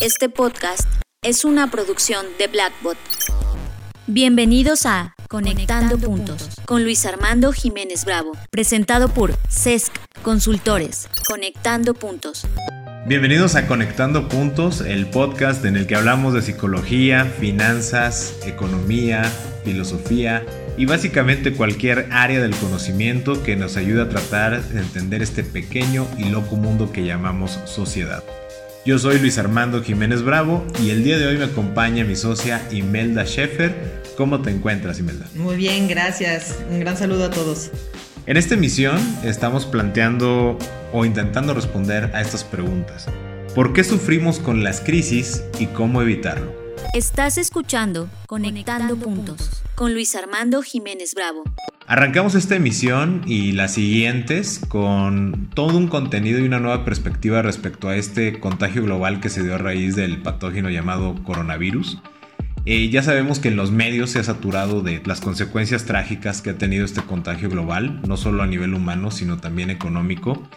Este podcast es una producción de Blackbot. Bienvenidos a Conectando, Puntos con Luis Armando Jiménez Bravo, presentado por CESC Consultores. Conectando Puntos. Bienvenidos a Conectando Puntos, el podcast en el que hablamos de psicología, finanzas, economía, filosofía y básicamente cualquier área del conocimiento que nos ayude a tratar de entender este pequeño y loco mundo que llamamos sociedad. Yo soy Luis Armando Jiménez Bravo y el día de hoy me acompaña mi socia Imelda Sheffer. ¿Cómo te encuentras, Imelda? Muy bien, gracias. Un gran saludo a todos. En esta emisión estamos planteando o intentando responder a estas preguntas. ¿Por qué sufrimos con las crisis y cómo evitarlo? Estás escuchando Conectando, Puntos con Luis Armando Jiménez Bravo. Arrancamos esta emisión y las siguientes con todo un contenido y una nueva perspectiva respecto a este contagio global que se dio a raíz del patógeno llamado coronavirus. Eh, ya sabemos que en los medios se ha saturado de las consecuencias trágicas que ha tenido este contagio global, no solo a nivel humano, sino también económico.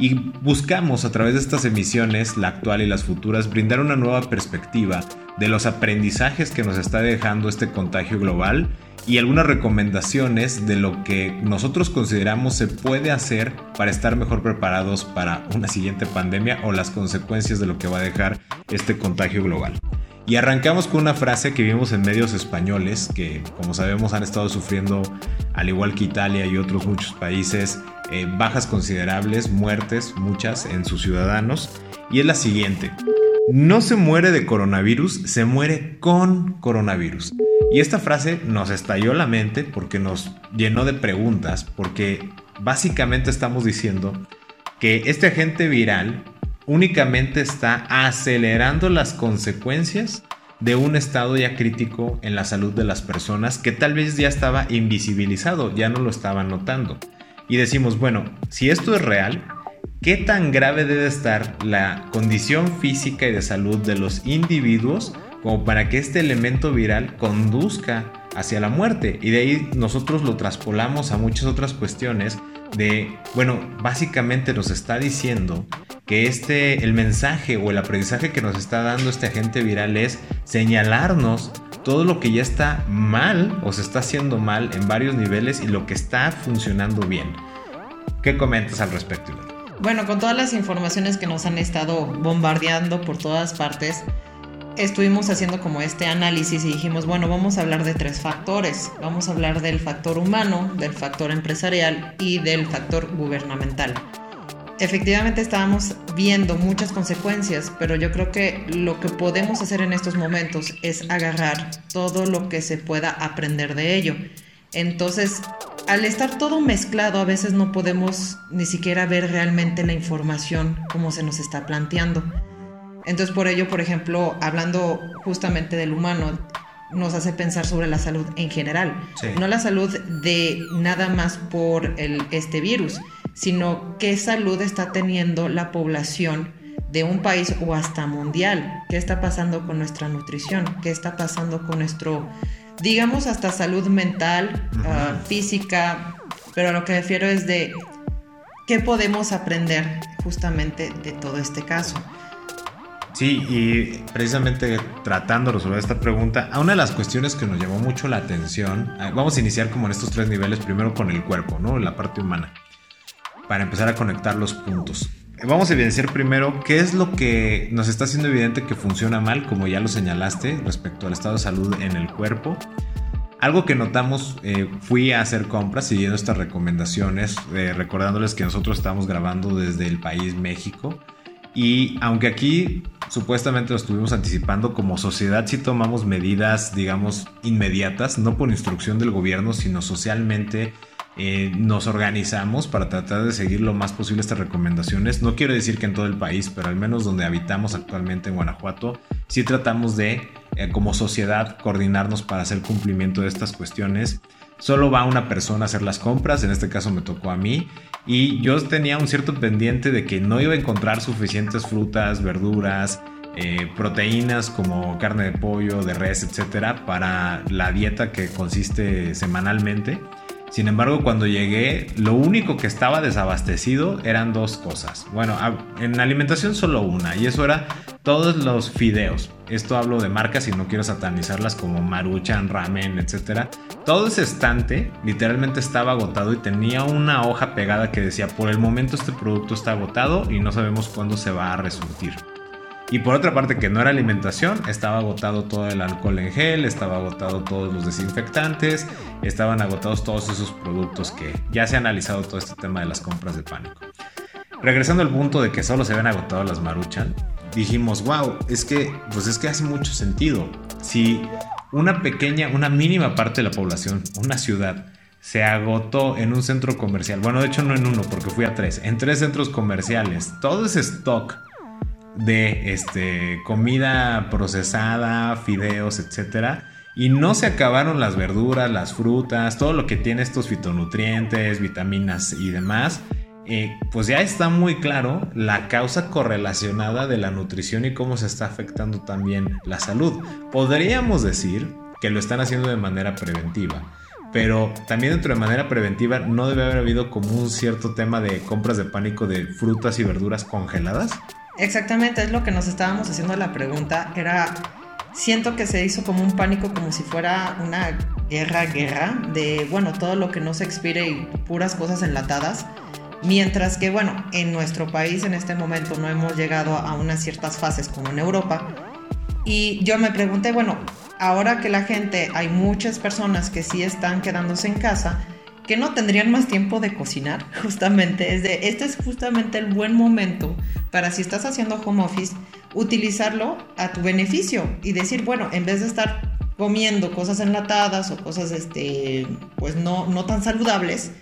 Y buscamos a través de estas emisiones, la actual y las futuras, brindar una nueva perspectiva de los aprendizajes que nos está dejando este contagio global y algunas recomendaciones de lo que nosotros consideramos se puede hacer para estar mejor preparados para una siguiente pandemia o las consecuencias de lo que va a dejar este contagio global. Y arrancamos con una frase que vimos en medios españoles que como sabemos han estado sufriendo, al igual que Italia y otros muchos países, eh, bajas considerables, muertes, muchas en sus ciudadanos. Y es la siguiente. No se muere de coronavirus, se muere con coronavirus. Y esta frase nos estalló la mente porque nos llenó de preguntas, porque básicamente estamos diciendo que este agente viral únicamente está acelerando las consecuencias de un estado ya crítico en la salud de las personas que tal vez ya estaba invisibilizado, ya no lo estaban notando. Y decimos, bueno, si esto es real, ¿qué tan grave debe estar la condición física y de salud de los individuos como para que este elemento viral conduzca hacia la muerte. Y de ahí nosotros lo traspolamos a muchas otras cuestiones de, bueno, básicamente nos está diciendo que este, el mensaje o el aprendizaje que nos está dando este agente viral es señalarnos todo lo que ya está mal o se está haciendo mal en varios niveles y lo que está funcionando bien. ¿Qué comentas al respecto? Bueno, con todas las informaciones que nos han estado bombardeando por todas partes, estuvimos haciendo como este análisis y dijimos, bueno, vamos a hablar de tres factores. Vamos a hablar del factor humano, del factor empresarial y del factor gubernamental. Efectivamente estábamos viendo muchas consecuencias, pero yo creo que lo que podemos hacer en estos momentos es agarrar todo lo que se pueda aprender de ello. Entonces, al estar todo mezclado, a veces no podemos ni siquiera ver realmente la información como se nos está planteando. Entonces por ello, por ejemplo, hablando justamente del humano, nos hace pensar sobre la salud en general, no la salud de nada más por el, este virus, sino qué salud está teniendo la población de un país o hasta mundial, qué está pasando con nuestra nutrición, qué está pasando con nuestro, digamos, hasta salud mental, ah, física, pero a lo que me refiero es de qué podemos aprender justamente de todo este caso. Sí, y precisamente tratando de resolver esta pregunta, a una de las cuestiones que nos llamó mucho la atención, ah, vamos a iniciar como en estos tres niveles, primero con el cuerpo, ¿no? La parte humana, para empezar a conectar los puntos. Vamos a evidenciar primero qué es lo que nos está haciendo evidente que funciona mal, como ya lo señalaste, respecto al estado de salud en el cuerpo. Algo que notamos, eh, fui a hacer compras siguiendo estas recomendaciones, eh, recordándoles que nosotros estamos grabando desde el país México y aunque aquí supuestamente lo estuvimos anticipando, como sociedad sí tomamos medidas, digamos, inmediatas, no por instrucción del gobierno, sino socialmente eh, nos organizamos para tratar de seguir lo más posible estas recomendaciones. No quiero decir que en todo el país, pero al menos donde habitamos actualmente en Guanajuato, sí tratamos de, eh, como sociedad, coordinarnos para hacer cumplimiento de estas cuestiones. Solo va una persona a hacer las compras, en este caso me tocó a mí, y yo tenía un cierto pendiente de que no iba a encontrar suficientes frutas, verduras, eh, proteínas como carne de pollo, de res, etcétera, para la dieta que consiste semanalmente. Sin embargo, cuando llegué, lo único que estaba desabastecido eran dos cosas. Bueno, en alimentación solo una, y eso era todos los fideos. Esto hablo de marcas y no quiero satanizarlas como Maruchan, Ramen, etc. Todo ese estante literalmente estaba agotado y tenía una hoja pegada que decía, por el momento este producto está agotado y no sabemos cuándo se va a resurtir. Y por otra parte, que no era alimentación, estaba agotado todo el alcohol en gel, estaba agotado todos los desinfectantes, estaban agotados todos esos productos que ya se ha analizado todo este tema de las compras de pánico. Regresando al punto de que solo se habían agotado las maruchan, dijimos, wow, es que, pues es que hace mucho sentido. Si una pequeña, una mínima parte de la población, una ciudad, se agotó en un centro comercial, bueno, de hecho no en uno, porque fui a tres, en tres centros comerciales, todo ese stock de este, comida procesada, fideos, etc. Y no se acabaron las verduras, las frutas, todo lo que tiene estos fitonutrientes, vitaminas y demás. Eh, pues ya está muy claro la causa correlacionada de la nutrición y cómo se está afectando también la salud. Podríamos decir que lo están haciendo de manera preventiva, pero también dentro de manera preventiva no debe haber habido como un cierto tema de compras de pánico de frutas y verduras congeladas. Exactamente, es lo que nos estábamos haciendo la pregunta. Era, siento que se hizo como un pánico, como si fuera una guerra, guerra, de, bueno, todo lo que no se expire y puras cosas enlatadas. Mientras que, bueno, en nuestro país en este momento no hemos llegado a unas ciertas fases como en Europa. Y yo me pregunté, bueno, ahora que la gente, hay muchas personas que sí están quedándose en casa, que no tendrían más tiempo de cocinar, justamente. Es de, este es justamente el buen momento para si estás haciendo home office, utilizarlo a tu beneficio y decir, bueno, en vez de estar comiendo cosas enlatadas o cosas, este, pues no, no tan saludables,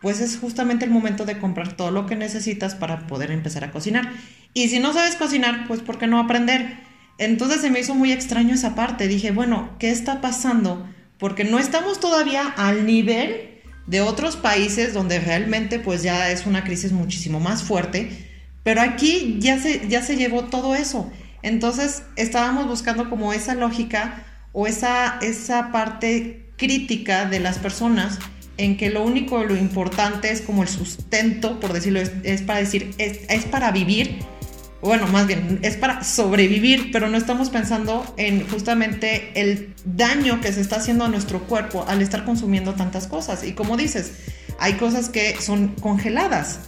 pues es justamente el momento de comprar todo lo que necesitas para poder empezar a cocinar. Y si no sabes cocinar, pues ¿por qué no aprender? Entonces se me hizo muy extraño esa parte. Dije, bueno, ¿qué está pasando? Porque no estamos todavía al nivel de otros países donde realmente pues ya es una crisis muchísimo más fuerte, pero aquí ya se, ya se llevó todo eso. Entonces estábamos buscando como esa lógica o esa, esa parte crítica de las personas en que lo único, lo importante es como el sustento, por decirlo, es, para decir, es, es para vivir bueno, más bien, es para sobrevivir, pero no estamos pensando en justamente el daño que se está haciendo a nuestro cuerpo al estar consumiendo tantas cosas. Y como dices, hay cosas que son congeladas.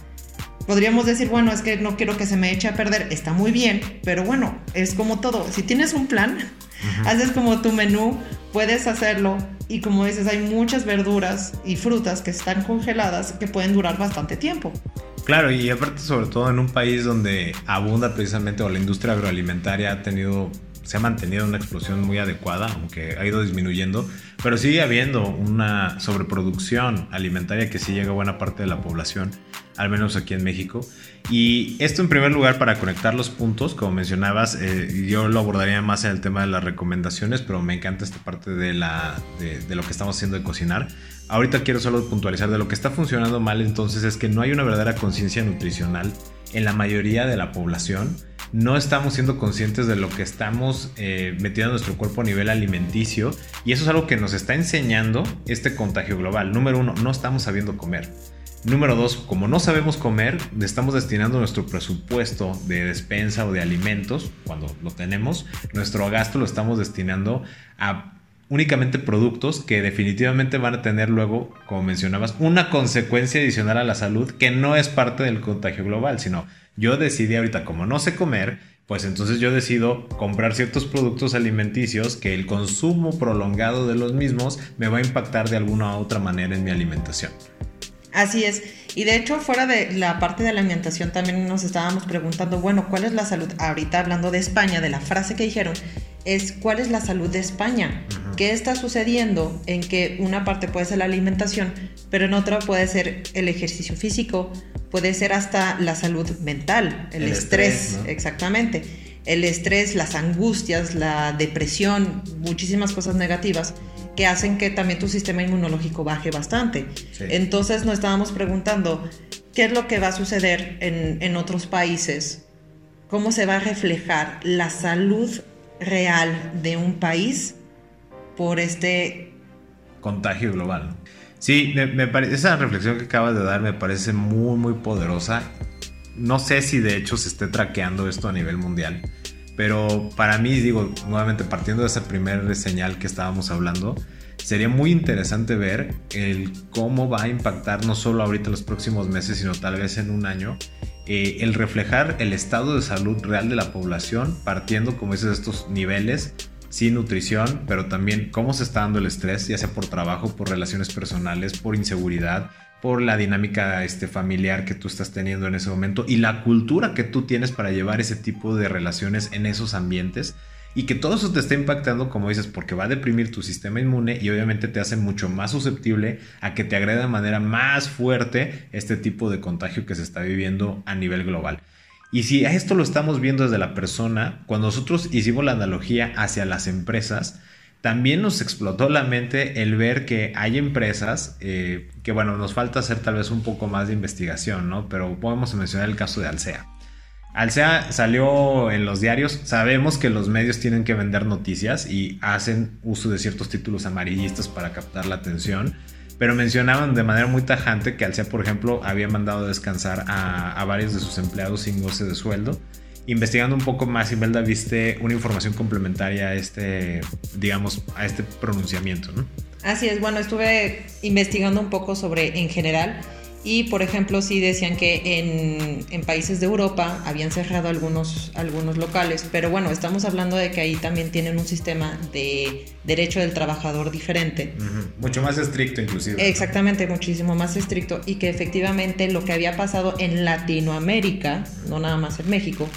Podríamos decir, bueno, es que no quiero que se me eche a perder, está muy bien, pero bueno, es como todo. Si tienes un plan, haces como tu menú, puedes hacerlo. Y como dices, hay muchas verduras y frutas que están congeladas que pueden durar bastante tiempo. Claro, y aparte sobre todo en un país donde abunda precisamente o la industria agroalimentaria ha tenido, se ha mantenido una explosión muy adecuada, aunque ha ido disminuyendo, pero sigue habiendo una sobreproducción alimentaria que sí llega a buena parte de la población, al menos aquí en México. Y esto en primer lugar para conectar los puntos, como mencionabas, eh, yo lo abordaría más en el tema de las recomendaciones, pero me encanta esta parte de, la, de, de lo que estamos haciendo de cocinar Ahorita quiero solo puntualizar de lo que está funcionando mal entonces es que no hay una verdadera conciencia nutricional en la mayoría de la población. No estamos siendo conscientes de lo que estamos eh, metiendo en nuestro cuerpo a nivel alimenticio y eso es algo que nos está enseñando este contagio global. Número uno, no estamos sabiendo comer. Número dos, como no sabemos comer, estamos destinando nuestro presupuesto de despensa o de alimentos, cuando lo tenemos, nuestro gasto lo estamos destinando a únicamente productos que definitivamente van a tener luego, como mencionabas, una consecuencia adicional a la salud que no es parte del contagio global, sino yo decidí ahorita, como no sé comer, pues entonces yo decido comprar ciertos productos alimenticios que el consumo prolongado de los mismos me va a impactar de alguna u otra manera en mi alimentación. Así es. Y de hecho, fuera de la parte de la alimentación, también nos estábamos preguntando, bueno, ¿cuál es la salud? Ahorita hablando de España, de la frase que dijeron, es cuál es la salud de España. ¿Qué está sucediendo en que una parte puede ser la alimentación, pero en otra puede ser el ejercicio físico, puede ser hasta la salud mental, el, estrés, exactamente. El estrés, las angustias, la depresión, muchísimas cosas negativas que hacen que también tu sistema inmunológico baje bastante. Entonces nos estábamos preguntando, ¿qué es lo que va a suceder en, en otros países? ¿Cómo se va a reflejar la salud real de un país por este contagio global. Sí, me, parece, esa reflexión que acabas de dar me parece muy, muy poderosa. No sé si de hecho se esté traqueando esto a nivel mundial, pero para mí, digo, nuevamente partiendo de esa primera señal que estábamos hablando, sería muy interesante ver el cómo va a impactar no solo ahorita los próximos meses, sino tal vez en un año, eh, el reflejar el estado de salud real de la población, partiendo, como dices, de estos niveles sin nutrición, pero también cómo se está dando el estrés, ya sea por trabajo, por relaciones personales, por inseguridad, por la dinámica este, familiar que tú estás teniendo en ese momento y la cultura que tú tienes para llevar ese tipo de relaciones en esos ambientes y que todo eso te está impactando, como dices, porque va a deprimir tu sistema inmune y obviamente te hace mucho más susceptible a que te agrede de manera más fuerte este tipo de contagio que se está viviendo a nivel global. Y si a esto lo estamos viendo desde la persona, cuando nosotros hicimos la analogía hacia las empresas, también nos explotó la mente el ver que hay empresas eh, que, bueno, nos falta hacer tal vez un poco más de investigación, ¿no? Pero podemos mencionar el caso de Alsea. Alsea salió en los diarios, sabemos que los medios tienen que vender noticias y hacen uso de ciertos títulos amarillistas para captar la atención pero mencionaban de manera muy tajante que Alcea, por ejemplo, había mandado descansar a, varios de sus empleados sin goce de sueldo. Investigando un poco más, Imelda, viste una información complementaria a este, digamos, a este pronunciamiento, ¿no? Así es, bueno, estuve investigando un poco sobre en general y, por ejemplo, sí decían que en, países de Europa habían cerrado algunos, algunos locales, pero bueno, estamos hablando de que ahí también tienen un sistema de derecho del trabajador diferente. Mucho más estricto inclusive. Exactamente, muchísimo más estricto y que efectivamente lo que había pasado en Latinoamérica, no nada más en México,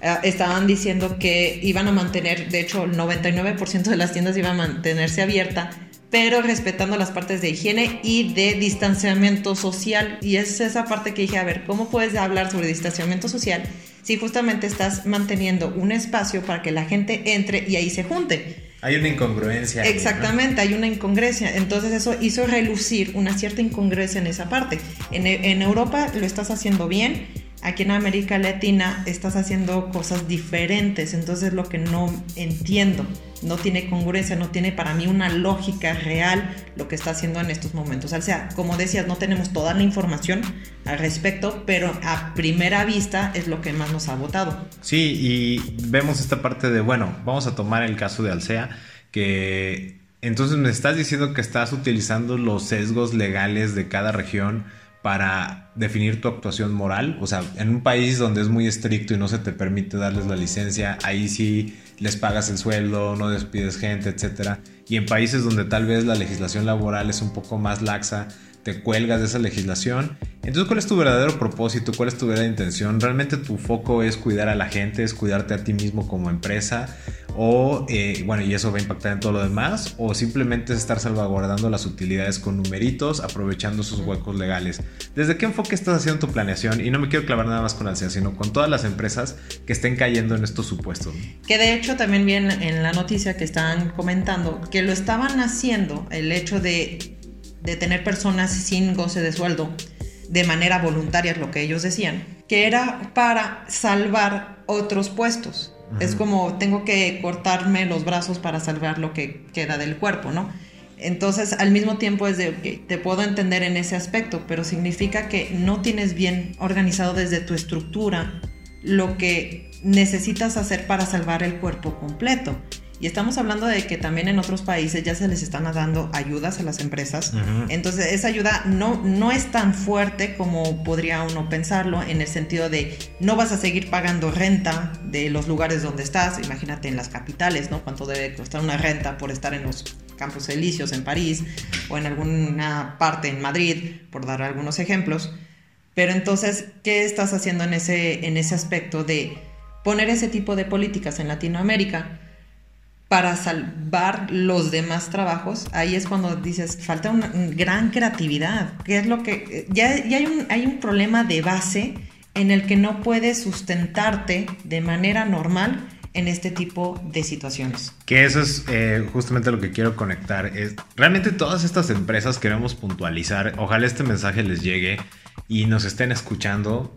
eh, estaban diciendo que iban a mantener, de hecho el 99% de las tiendas iban a mantenerse abierta pero respetando las partes de higiene y de distanciamiento social. Y es esa parte que dije, a ver, ¿cómo puedes hablar sobre distanciamiento social si justamente estás manteniendo un espacio para que la gente entre y ahí se junte? Hay una incongruencia. Exactamente, hay una incongruencia. Entonces eso hizo relucir una cierta incongruencia en esa parte. En, en Europa lo estás haciendo bien, aquí en América Latina estás haciendo cosas diferentes. Entonces lo que no entiendo no tiene congruencia, no tiene para mí una lógica real lo que está haciendo en estos momentos. O como decías, no tenemos toda la información al respecto, pero a primera vista es lo que más nos ha votado. Sí, y vemos esta parte de, bueno, vamos a tomar el caso de Alsea, que entonces me estás diciendo que estás utilizando los sesgos legales de cada región para definir tu actuación moral. O sea, en un país donde es muy estricto y no se te permite darles la licencia, ahí sí les pagas el sueldo, no despides gente, etc. Y en países donde tal vez la legislación laboral es un poco más laxa, te cuelgas de esa legislación. Entonces, ¿cuál es tu verdadero propósito? ¿Cuál es tu verdadera intención? ¿Realmente tu foco es cuidar a la gente, es cuidarte a ti mismo como empresa? o eh, bueno, y eso va a impactar en todo lo demás, o simplemente es estar salvaguardando las utilidades con numeritos, aprovechando sus huecos legales. ¿Desde qué enfoque estás haciendo tu planeación? Y no me quiero clavar nada más con Alcea, sino con todas las empresas que estén cayendo en estos supuestos. Que de hecho también vi en la noticia que están comentando que lo estaban haciendo, el hecho de, de tener personas sin goce de sueldo de manera voluntaria, es lo que ellos decían, que era para salvar otros puestos es como tengo que cortarme los brazos para salvar lo que queda del cuerpo, ¿no? Entonces, al mismo tiempo es de, te puedo entender en ese aspecto, pero significa que no tienes bien organizado desde tu estructura lo que necesitas hacer para salvar el cuerpo completo. Y estamos hablando de que también en otros países ya se les están dando ayudas a las empresas. Entonces esa ayuda no, no es tan fuerte como podría uno pensarlo en el sentido de no vas a seguir pagando renta de los lugares donde estás. Imagínate en las capitales, ¿no? Cuánto debe costar una renta por estar en los Campos Elíseos en París o en alguna parte en Madrid, por dar algunos ejemplos. Pero entonces, ¿qué estás haciendo en ese, en ese aspecto de poner ese tipo de políticas en Latinoamérica? Para salvar los demás trabajos, ahí es cuando dices, falta una gran creatividad, que es lo que, ya, hay, un, hay un problema de base en el que no puedes sustentarte de manera normal en este tipo de situaciones. Que eso es eh, justamente lo que quiero conectar. Es, realmente todas estas empresas queremos puntualizar, ojalá este mensaje les llegue y nos estén escuchando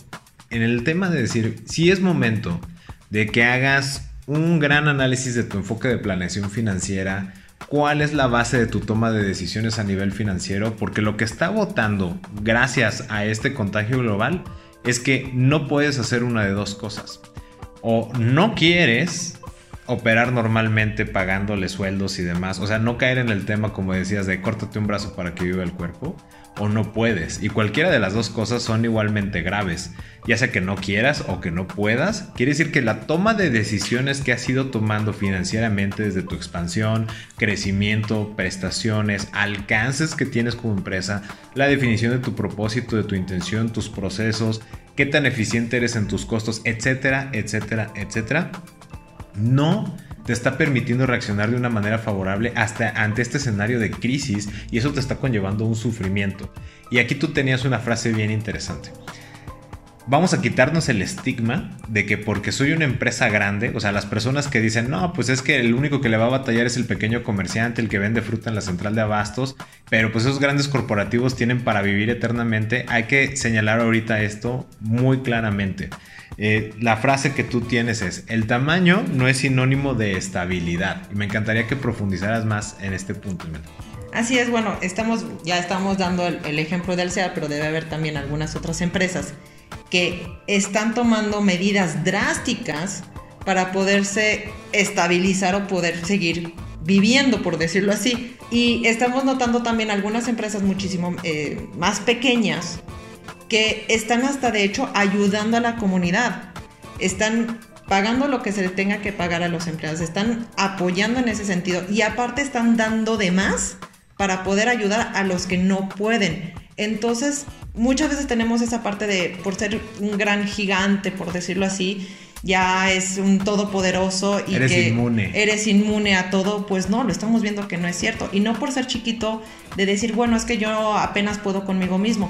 en el tema de decir, si es momento de que hagas un gran análisis de tu enfoque de planeación financiera cuál es la base de tu toma de decisiones a nivel financiero, porque lo que está votando gracias a este contagio global es que no puedes hacer una de dos cosas. O no quieres operar normalmente pagándole sueldos y demás, o sea, no caer en el tema como decías de córtate un brazo para que viva el cuerpo, o no puedes. Y cualquiera de las dos cosas son igualmente graves. Ya sea que no quieras o que no puedas, quiere decir que la toma de decisiones que has ido tomando financieramente desde tu expansión, crecimiento, prestaciones, alcances que tienes como empresa, la definición de tu propósito, de tu intención, tus procesos, qué tan eficiente eres en tus costos, etcétera, etcétera, etcétera, no te está permitiendo reaccionar de una manera favorable hasta ante este escenario de crisis y eso te está conllevando un sufrimiento. Y aquí tú tenías una frase bien interesante. Vamos a quitarnos el estigma de que porque soy una empresa grande, o sea, las personas que dicen, no, pues es que el único que le va a batallar es el pequeño comerciante, el que vende fruta en la central de abastos, pero pues esos grandes corporativos tienen para vivir eternamente, hay que señalar ahorita esto muy claramente. Eh, la frase que tú tienes es, el tamaño no es sinónimo de estabilidad. Y me encantaría que profundizaras más en este punto. Así es, bueno, estamos, ya estamos dando el, ejemplo del SEA, pero debe haber también algunas otras empresas que están tomando medidas drásticas para poderse estabilizar o poder seguir viviendo, por decirlo así. Y estamos notando también algunas empresas muchísimo eh, más pequeñas que están hasta de hecho ayudando a la comunidad. Están pagando lo que se le tenga que pagar a los empleados, están apoyando en ese sentido y aparte están dando de más para poder ayudar a los que no pueden. Entonces, muchas veces tenemos esa parte de, por ser un gran gigante, por decirlo así, ya es un todopoderoso y eres que inmune. eres inmune a todo, pues no, lo estamos viendo que no es cierto. Y no por ser chiquito de decir, bueno, es que yo apenas puedo conmigo mismo.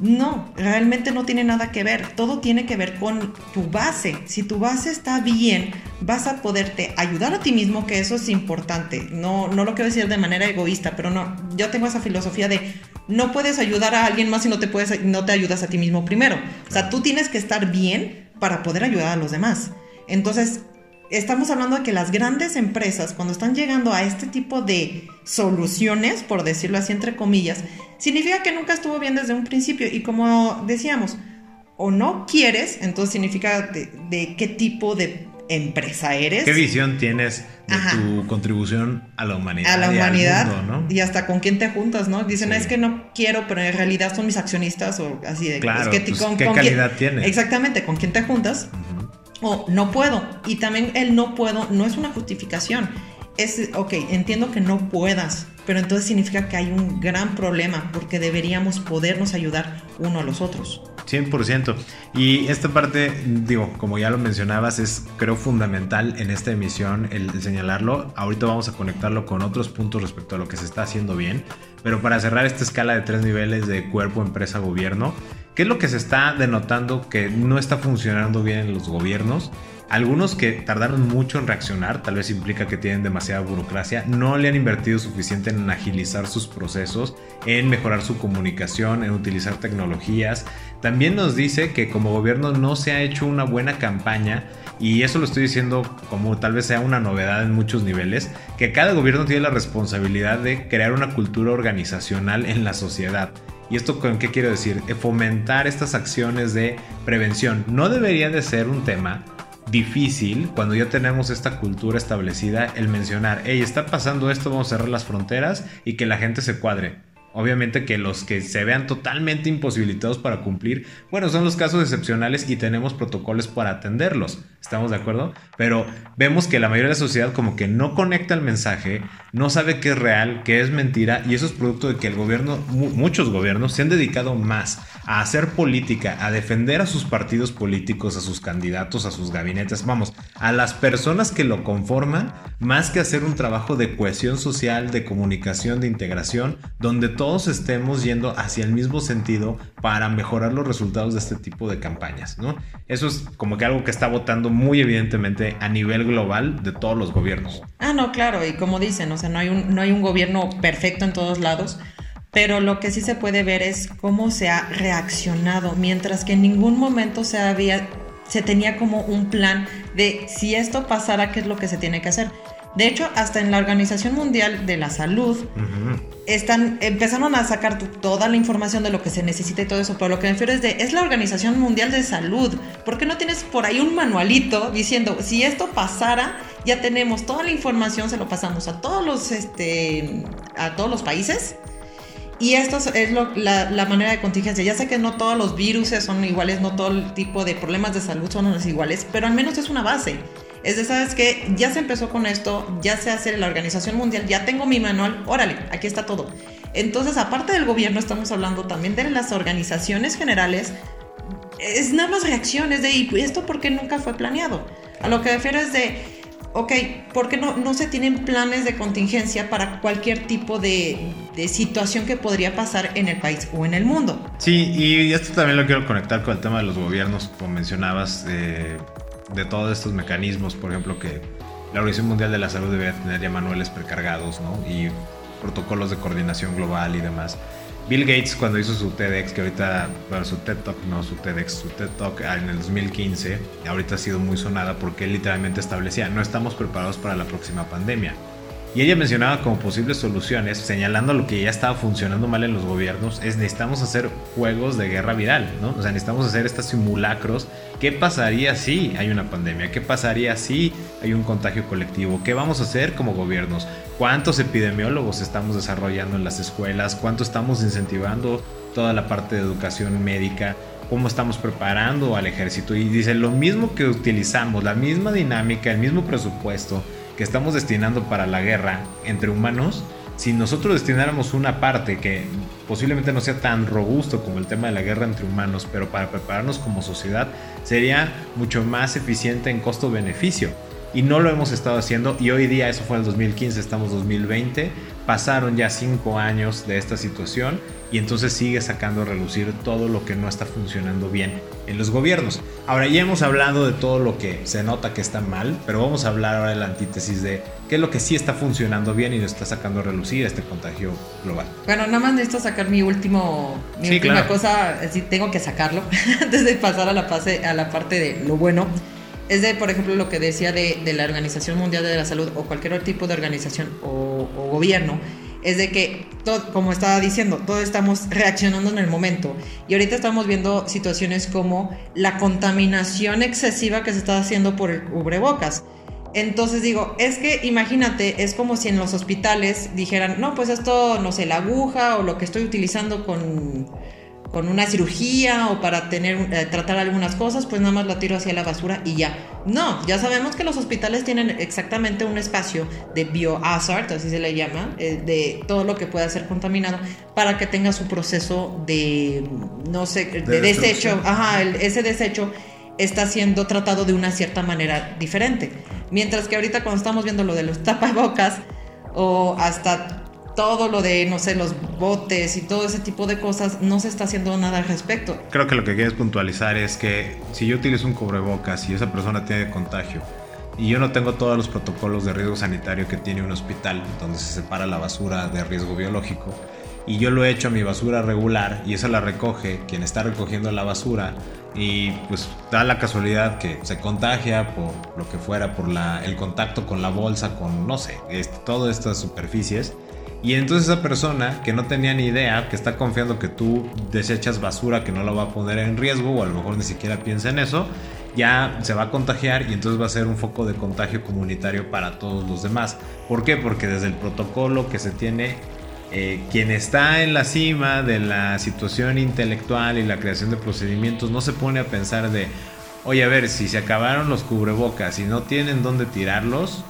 No, realmente no tiene nada que ver. Todo tiene que ver con tu base. Si tu base está bien, vas a poderte ayudar a ti mismo, que eso es importante. No, no lo quiero decir de manera egoísta, pero no. Yo tengo esa filosofía de no puedes ayudar a alguien más si no te puedes, no te ayudas a ti mismo primero. O sea, tú tienes que estar bien para poder ayudar a los demás. Entonces, estamos hablando de que las grandes empresas, cuando están llegando a este tipo de soluciones, por decirlo así entre comillas, significa que nunca estuvo bien desde un principio. Y como decíamos, o no quieres, entonces significa de, qué tipo de empresa eres. ¿Qué visión tienes de tu contribución a la humanidad? A la humanidad. Y, hasta con quién te juntas, ¿no? Dicen, es que no quiero, pero en realidad son mis accionistas o así de... Claro, que, pues, ¿qué calidad tienes? Exactamente, con quién te juntas o no puedo. Y también el no puedo no es una justificación. Es, ok, entiendo que no puedas, pero entonces significa que hay un gran problema porque deberíamos podernos ayudar uno a los otros. 100%. Y esta parte, digo, como ya lo mencionabas, es creo fundamental en esta emisión el, el, señalarlo. Ahorita vamos a conectarlo con otros puntos respecto a lo que se está haciendo bien. Pero para cerrar esta escala de tres niveles de cuerpo, empresa, gobierno, ¿Qué es lo que se está denotando que no está funcionando bien en los gobiernos? Algunos que tardaron mucho en reaccionar, tal vez implica que tienen demasiada burocracia, no le han invertido suficiente en agilizar sus procesos, en mejorar su comunicación, en utilizar tecnologías. También nos dice que como gobierno no se ha hecho una buena campaña y eso lo estoy diciendo como tal vez sea una novedad en muchos niveles, que cada gobierno tiene la responsabilidad de crear una cultura organizacional en la sociedad. ¿Y esto con qué quiero decir? Eh, fomentar estas acciones de prevención. No debería de ser un tema difícil cuando ya tenemos esta cultura establecida el mencionar, hey, está pasando esto, vamos a cerrar las fronteras y que la gente se cuadre. Obviamente que los que se vean totalmente imposibilitados para cumplir, bueno, son los casos excepcionales y tenemos protocolos para atenderlos. ¿Estamos de acuerdo? Pero vemos que la mayoría de la sociedad como que no conecta el mensaje, no sabe qué es real, qué es mentira y eso es producto de que el gobierno, muchos gobiernos se han dedicado más a hacer política, a defender a sus partidos políticos, a sus candidatos, a sus gabinetes, vamos, a las personas que lo conforman, más que hacer un trabajo de cohesión social, de comunicación, de integración, donde todos estemos yendo hacia el mismo sentido para mejorar los resultados de este tipo de campañas, ¿no? Eso es como que algo que está votando muy evidentemente a nivel global de todos los gobiernos. Ah, no, claro, y como dicen, o sea, no hay un, no hay un gobierno perfecto en todos lados, pero lo que sí se puede ver es cómo se ha reaccionado, mientras que en ningún momento se había, se tenía como un plan de si esto pasara, qué es lo que se tiene que hacer. De hecho, hasta en la Organización Mundial de la Salud están, empezaron a sacar toda la información de lo que se necesita y todo eso, pero lo que me refiero es de, es la Organización Mundial de Salud. ¿Por qué no tienes por ahí un manualito diciendo, si esto pasara, ya tenemos toda la información, se lo pasamos a todos los, este, a todos los países? Y esto es la, la, manera de contingencia. Ya sé que no todos los virus son iguales, no todo el tipo de problemas de salud son iguales, pero al menos es una base. Es de, ¿sabes que Ya se empezó con esto, ya se hace la Organización Mundial, ya tengo mi manual, órale, aquí está todo. Entonces, aparte del gobierno, estamos hablando también de las organizaciones generales. Es nada más reacciones de, ¿y esto por qué nunca fue planeado? A lo que refiero es de, ok, ¿por qué no, no se tienen planes de contingencia para cualquier tipo de, de, situación que podría pasar en el país o en el mundo? Sí, y esto también lo quiero conectar con el tema de los gobiernos, como mencionabas. De todos estos mecanismos, por ejemplo, que la Organización Mundial de la Salud debe tener ya manuales precargados, ¿no? Y protocolos de coordinación global y demás. Bill Gates cuando hizo su TEDx, que ahorita, bueno, su TED Talk, no su TEDx, su TED Talk en el 2015, ahorita ha sido muy sonada porque él literalmente establecía, no estamos preparados para la próxima pandemia. Y ella mencionaba como posibles soluciones, señalando lo que ya estaba funcionando mal en los gobiernos, es necesitamos hacer juegos de guerra viral, ¿no? O sea, necesitamos hacer estos simulacros. ¿Qué pasaría si hay una pandemia? ¿Qué pasaría si hay un contagio colectivo? ¿Qué vamos a hacer como gobiernos? ¿Cuántos epidemiólogos estamos desarrollando en las escuelas? ¿Cuánto estamos incentivando toda la parte de educación médica? cómo estamos preparando al ejército. Y dice, lo mismo que utilizamos, la misma dinámica, el mismo presupuesto, que estamos destinando para la guerra entre humanos, si nosotros destináramos una parte que posiblemente no sea tan robusto como el tema de la guerra entre humanos, pero para prepararnos como sociedad, sería mucho más eficiente en costo-beneficio. Y no lo hemos estado haciendo y hoy día, eso fue el 2015, estamos 2020, pasaron ya cinco años de esta situación y entonces sigue sacando a relucir todo lo que no está funcionando bien en los gobiernos. Ahora ya hemos hablado de todo lo que se nota que está mal, pero vamos a hablar ahora de la antítesis de qué es lo que sí está funcionando bien y nos está sacando a relucir este contagio global. Bueno, nada más necesito sacar mi último mi última cosa, sí tengo que sacarlo antes de pasar a la, fase, a la parte de lo bueno. Es de, por ejemplo, lo que decía de, de la Organización Mundial de la Salud o cualquier otro tipo de organización o, gobierno es de que, todo, como estaba diciendo, todos estamos reaccionando en el momento. Y ahorita estamos viendo situaciones como la contaminación excesiva que se está haciendo por el cubrebocas. Entonces digo, es que imagínate, es como si en los hospitales dijeran, no, pues esto, no sé, la aguja o lo que estoy utilizando con con una cirugía o para tener, eh, tratar algunas cosas, pues nada más lo tiro hacia la basura y ya. No, ya sabemos que los hospitales tienen exactamente un espacio de biohazard, así se le llama, eh, de todo lo que pueda ser contaminado, para que tenga su proceso de, no sé, de, desecho. Ajá, ese desecho está siendo tratado de una cierta manera diferente. Mientras que ahorita cuando estamos viendo lo de los tapabocas o hasta todo lo de, no sé, los botes y todo ese tipo de cosas, no se está haciendo nada al respecto. Creo que lo que quieres puntualizar es que si yo utilizo un cubrebocas y esa persona tiene contagio y yo no tengo todos los protocolos de riesgo sanitario que tiene un hospital donde se separa la basura de riesgo biológico, y yo lo he hecho a mi basura regular y esa la recoge quien está recogiendo la basura y pues da la casualidad que se contagia por lo que fuera, por la, el contacto con la bolsa, con no sé, este, todas estas superficies y entonces esa persona que no tenía ni idea, que está confiando que tú desechas basura que no la va a poner en riesgo o a lo mejor ni siquiera piensa en eso, ya se va a contagiar y entonces va a ser un foco de contagio comunitario para todos los demás. ¿Por qué? Porque desde el protocolo que se tiene, eh, quien está en la cima de la situación intelectual y la creación de procedimientos no se pone a pensar de, oye, a ver, si se acabaron los cubrebocas y no tienen dónde tirarlos,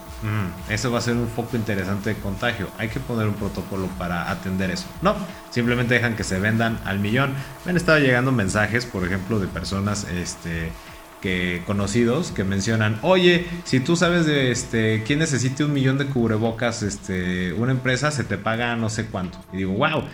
eso va a ser un foco interesante de contagio. Hay que poner un protocolo para atender eso. No, simplemente dejan que se vendan al millón. Me han estado llegando mensajes, por ejemplo, de personas este, que, conocidos que mencionan, oye, si tú sabes de este, quién necesite un millón de cubrebocas, este, una empresa se te paga no sé cuánto. Y digo, wow.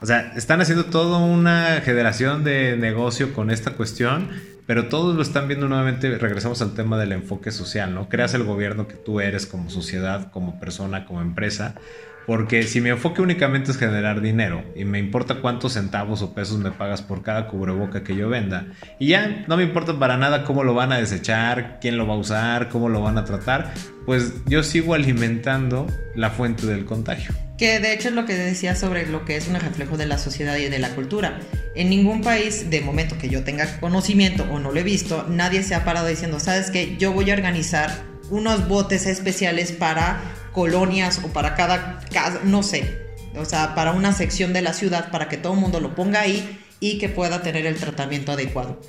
O sea, están haciendo toda una generación de negocio con esta cuestión pero todos lo están viendo nuevamente, regresamos al tema del enfoque social, ¿no? Creas el gobierno que tú eres como sociedad, como persona, como empresa, Porque si mi enfoque únicamente es generar dinero y me importa cuántos centavos o pesos me pagas por cada cubreboca que yo venda, y ya no me importa para nada cómo lo van a desechar, quién lo va a usar, cómo lo van a tratar, pues yo sigo alimentando la fuente del contagio. Que de hecho es lo que decía sobre lo que es un reflejo de la sociedad y de la cultura. En ningún país, de momento que yo tenga conocimiento o no lo he visto, nadie se ha parado diciendo, sabes que yo voy a organizar unos botes especiales para colonias o para cada casa, no sé, o sea, para una sección de la ciudad para que todo el mundo lo ponga ahí y que pueda tener el tratamiento adecuado.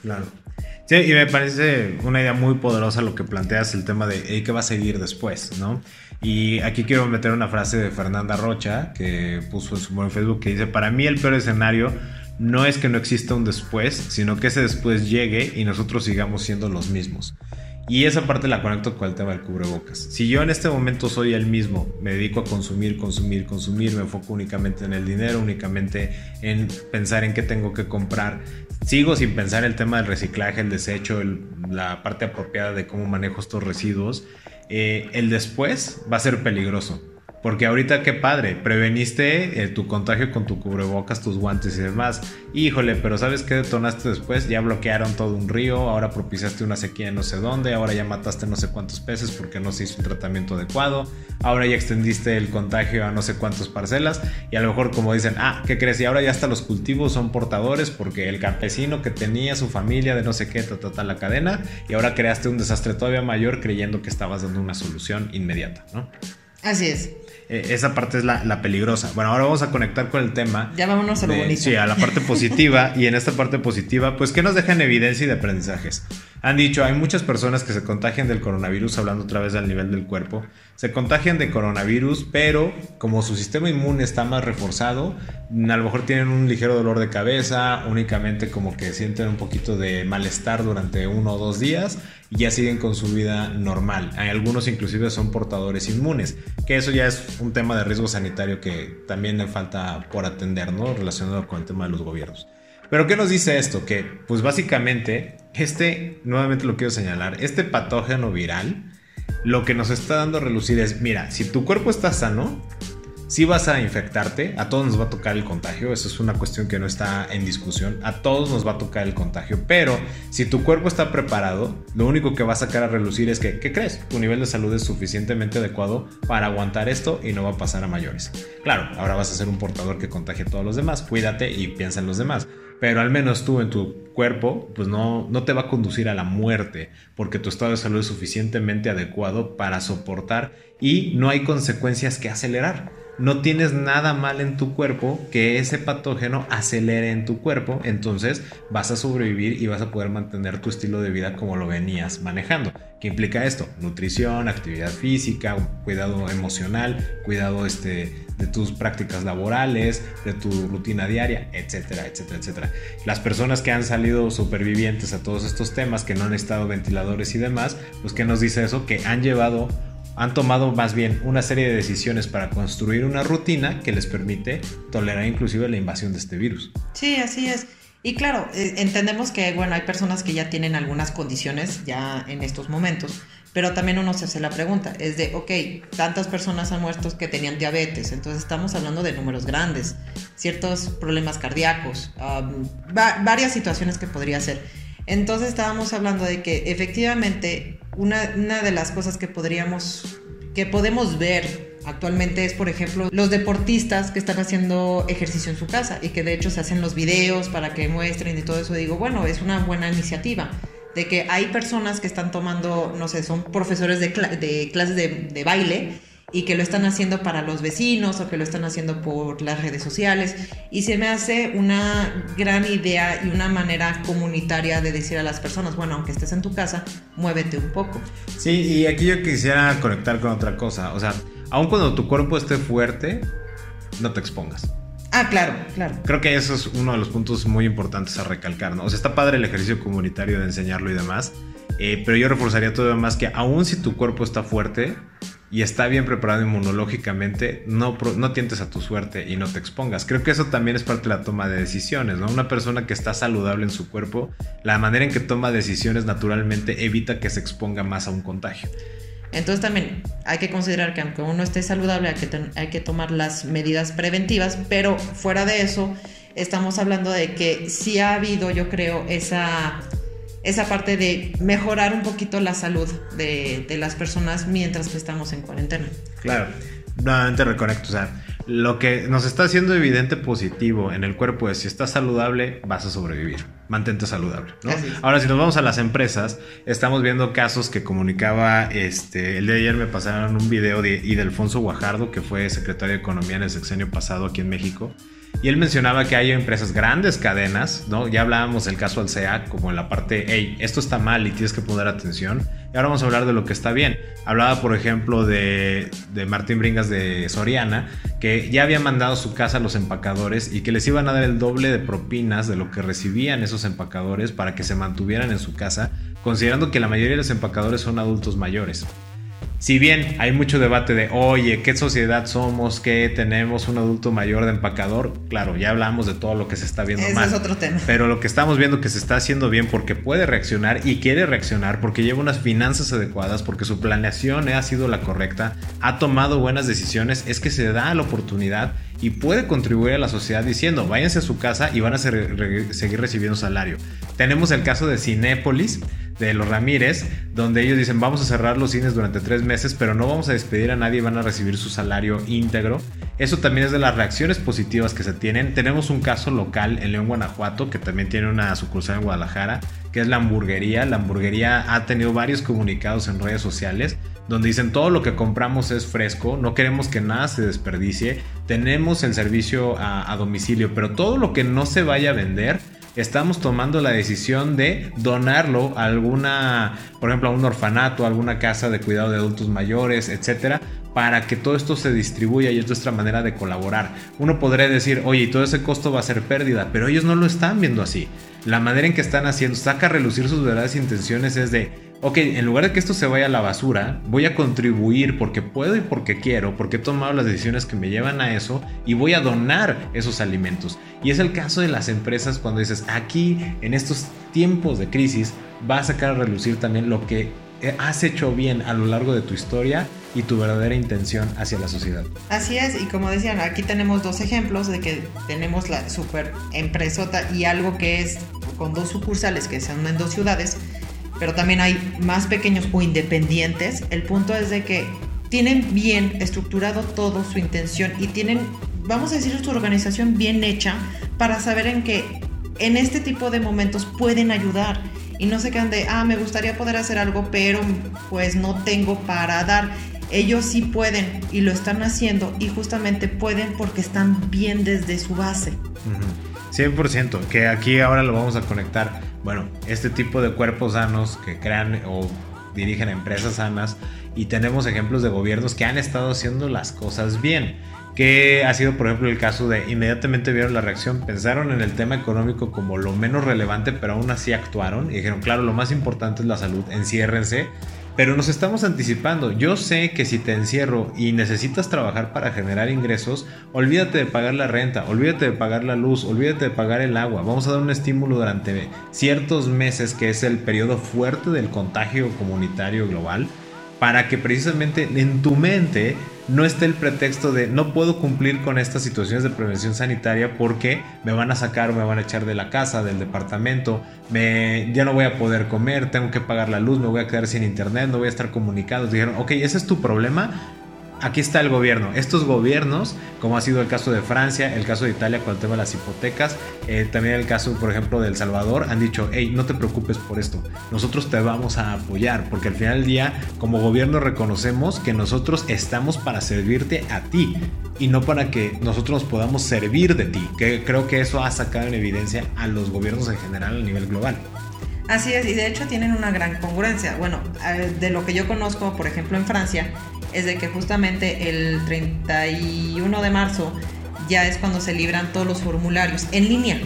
Claro. Sí, y me parece una idea muy poderosa lo que planteas, el tema de qué va a seguir después, ¿no? Y aquí quiero meter una frase de Fernanda Rocha, que puso en su en Facebook, que dice, para mí el peor escenario no es que no exista un después, sino que ese después llegue y nosotros sigamos siendo los mismos. Y esa parte la conecto con el tema del cubrebocas. Si yo en este momento soy el mismo, me dedico a consumir, consumir, consumir, me enfoco únicamente en el dinero, únicamente en pensar en qué tengo que comprar, sigo sin pensar el tema del reciclaje, el desecho, la parte apropiada de cómo manejo estos residuos, eh, el después va a ser peligroso. Porque ahorita qué padre, preveniste eh, tu contagio con tu cubrebocas, tus guantes y demás. Híjole, pero ¿sabes qué detonaste después? Ya bloquearon todo un río, ahora propiciaste una sequía en no sé dónde, ahora ya mataste no sé cuántos peces porque no se hizo un tratamiento adecuado, ahora ya extendiste el contagio a no sé cuántas parcelas y a lo mejor como dicen, ah, ¿qué crees? Y ahora ya hasta los cultivos son portadores porque el campesino que tenía su familia de no sé qué, ta, la cadena, y ahora creaste un desastre todavía mayor creyendo que estabas dando una solución inmediata, ¿no? Así es. Eh, esa parte es la, peligrosa. Bueno, ahora vamos a conectar con el tema. Ya vámonos a lo bonito. Sí, a la parte positiva. y en esta parte positiva, pues, ¿qué nos deja en evidencia y de aprendizajes? Han dicho, hay muchas personas que se contagian del coronavirus, hablando otra vez al nivel del cuerpo, se contagian de coronavirus, pero como su sistema inmune está más reforzado, a lo mejor tienen un ligero dolor de cabeza, únicamente como que sienten un poquito de malestar durante uno o dos días y ya siguen con su vida normal. Algunos inclusive son portadores inmunes, que eso ya es un tema de riesgo sanitario que también le falta por atender, ¿no? Relacionado con el tema de los gobiernos. Pero ¿qué nos dice esto? Que pues básicamente este, nuevamente lo quiero señalar, este patógeno viral lo que nos está dando a relucir es, mira, si tu cuerpo está sano, si vas a infectarte, a todos nos va a tocar el contagio, eso es una cuestión que no está en discusión, a todos nos va a tocar el contagio, pero si tu cuerpo está preparado, lo único que va a sacar a relucir es que, ¿qué crees? Tu nivel de salud es suficientemente adecuado para aguantar esto y no va a pasar a mayores. Claro, ahora vas a ser un portador que contagie a todos los demás, cuídate y piensa en los demás pero al menos tú en tu cuerpo, pues no, no te va a conducir a la muerte, porque tu estado de salud es suficientemente adecuado para soportar y no hay consecuencias que acelerar no tienes nada mal en tu cuerpo que ese patógeno acelere en tu cuerpo, entonces vas a sobrevivir y vas a poder mantener tu estilo de vida como lo venías manejando. ¿Qué implica esto? Nutrición, actividad física, cuidado emocional, cuidado este, de tus prácticas laborales, de tu rutina diaria, etcétera, etcétera, etcétera. Las personas que han salido supervivientes a todos estos temas, que no han estado ventiladores y demás, pues ¿qué nos dice eso? Que han llevado han tomado más bien una serie de decisiones para construir una rutina que les permite tolerar inclusive la invasión de este virus. Sí, así es. Y claro, eh, entendemos que bueno, hay personas que ya tienen algunas condiciones ya en estos momentos, pero también uno se hace la pregunta, es de, ok, tantas personas han muerto que tenían diabetes, entonces estamos hablando de números grandes, ciertos problemas cardíacos, varias situaciones que podría ser. Entonces estábamos hablando de que efectivamente una, de las cosas que podríamos, que podemos ver actualmente es, por ejemplo, los deportistas que están haciendo ejercicio en su casa y que de hecho se hacen los videos para que muestren y todo eso. Digo, bueno, es una buena iniciativa de que hay personas que están tomando, no sé, son profesores de, clases de baile y que lo están haciendo para los vecinos o que lo están haciendo por las redes sociales. Y se me hace una gran idea y una manera comunitaria de decir a las personas, bueno, aunque estés en tu casa, muévete un poco. Sí, y aquí yo quisiera conectar con otra cosa. O sea, aun cuando tu cuerpo esté fuerte, no te expongas. Ah, claro, claro. Creo que eso es uno de los puntos muy importantes a recalcar, ¿no? O sea, está padre el ejercicio comunitario de enseñarlo y demás, eh, pero yo reforzaría todavía más que aun si tu cuerpo está fuerte, y está bien preparado inmunológicamente, no, no tientes a tu suerte y no te expongas. Creo que eso también es parte de la toma de decisiones, ¿no? Una persona que está saludable en su cuerpo, la manera en que toma decisiones naturalmente evita que se exponga más a un contagio. Entonces también, hay que considerar que aunque uno esté saludable, hay que, hay que tomar las medidas preventivas, pero fuera de eso, estamos hablando de que sí ha habido, yo creo, esa, esa parte de mejorar un poquito la salud de, de las personas mientras que estamos en cuarentena. Claro, nuevamente reconecto, o sea, lo que nos está haciendo evidente positivo en el cuerpo es si estás saludable, vas a sobrevivir. Mantente saludable. Ahora, si nos vamos a las empresas, estamos viendo casos que comunicaba, este, el de ayer me pasaron un video de Idelfonso Guajardo, que fue secretario de Economía en el sexenio pasado aquí en México, y él mencionaba que hay empresas, grandes cadenas, ¿no? Ya hablábamos del caso Alsea, como en la parte, hey, esto está mal y tienes que poner atención. Y ahora vamos a hablar de lo que está bien. Hablaba, por ejemplo, de, de Martín Bringas de Soriana, que ya había mandado a su casa a los empacadores y que les iban a dar el doble de propinas de lo que recibían esos empacadores para que se mantuvieran en su casa, considerando que la mayoría de los empacadores son adultos mayores. Si bien hay mucho debate de, oye, ¿qué sociedad somos? ¿Qué tenemos un adulto mayor de empacador? Claro, ya hablamos de todo lo que se está viendo Ese mal. es otro tema. Pero lo que estamos viendo que se está haciendo bien porque puede reaccionar y quiere reaccionar porque lleva unas finanzas adecuadas, porque su planeación ha sido la correcta, ha tomado buenas decisiones, es que se da la oportunidad y puede contribuir a la sociedad diciendo, váyanse a su casa y van a seguir recibiendo salario. Tenemos el caso de Cinépolis, de los Ramírez, donde ellos dicen vamos a cerrar los cines durante tres meses, pero no vamos a despedir a nadie, van a recibir su salario íntegro. Eso también es de las reacciones positivas que se tienen. Tenemos un caso local en León, Guanajuato, que también tiene una sucursal en Guadalajara, que es la hamburguería. La hamburguería ha tenido varios comunicados en redes sociales donde dicen todo lo que compramos es fresco, no queremos que nada se desperdicie, tenemos el servicio a, domicilio, pero todo lo que no se vaya a vender, estamos tomando la decisión de donarlo a alguna, por ejemplo, a un orfanato, a alguna casa de cuidado de adultos mayores, etcétera, para que todo esto se distribuya y es nuestra manera de colaborar. Uno podría decir, oye, todo ese costo va a ser pérdida, pero ellos no lo están viendo así. La manera en que están haciendo, saca a relucir sus verdaderas intenciones es de, ok, en lugar de que esto se vaya a la basura, voy a contribuir porque puedo y porque quiero, porque he tomado las decisiones que me llevan a eso y voy a donar esos alimentos. Y es el caso de las empresas cuando dices, aquí en estos tiempos de crisis, va a sacar a relucir también lo que has hecho bien a lo largo de tu historia y tu verdadera intención hacia la sociedad. Así es, y como decían, aquí tenemos dos ejemplos de que tenemos la super empresota y algo que es con dos sucursales que son en dos ciudades pero también hay más pequeños o independientes. El punto es de que tienen bien estructurado todo su intención y tienen, vamos a decir, su organización bien hecha para saber en que en este tipo de momentos pueden ayudar y no se quedan de, ah, me gustaría poder hacer algo, pero pues no tengo para dar. Ellos sí pueden y lo están haciendo y justamente pueden porque están bien desde su base. 100%, que aquí ahora lo vamos a conectar bueno, este tipo de cuerpos sanos que crean o dirigen empresas sanas y tenemos ejemplos de gobiernos que han estado haciendo las cosas bien. Que ha sido, por ejemplo, el caso de inmediatamente vieron la reacción, pensaron en el tema económico como lo menos relevante, pero aún así actuaron y dijeron, claro, lo más importante es la salud, enciérrense pero nos estamos anticipando. Yo sé que si te encierro y necesitas trabajar para generar ingresos, olvídate de pagar la renta, olvídate de pagar la luz, olvídate de pagar el agua. Vamos a dar un estímulo durante ciertos meses, que es el periodo fuerte del contagio comunitario global, para que precisamente en tu mente no esté el pretexto de no puedo cumplir con estas situaciones de prevención sanitaria porque me van a sacar o me van a echar de la casa, del departamento, me, ya no voy a poder comer, tengo que pagar la luz, me voy a quedar sin internet, no voy a estar comunicado. Dijeron, ok, ese es tu problema, aquí está el gobierno. Estos gobiernos, como ha sido el caso de Francia, el caso de Italia con el tema de las hipotecas, eh, también el caso, por ejemplo, de El Salvador, han dicho, hey, no te preocupes por esto, nosotros te vamos a apoyar, porque al final del día, como gobierno reconocemos que nosotros estamos para servirte a ti y no para que nosotros nos podamos servir de ti, que creo que eso ha sacado en evidencia a los gobiernos en general a nivel global. Así es, y de hecho tienen una gran congruencia. Bueno, eh, de lo que yo conozco, por ejemplo, en Francia, es de que justamente el 31 de marzo ya es cuando se libran todos los formularios en línea.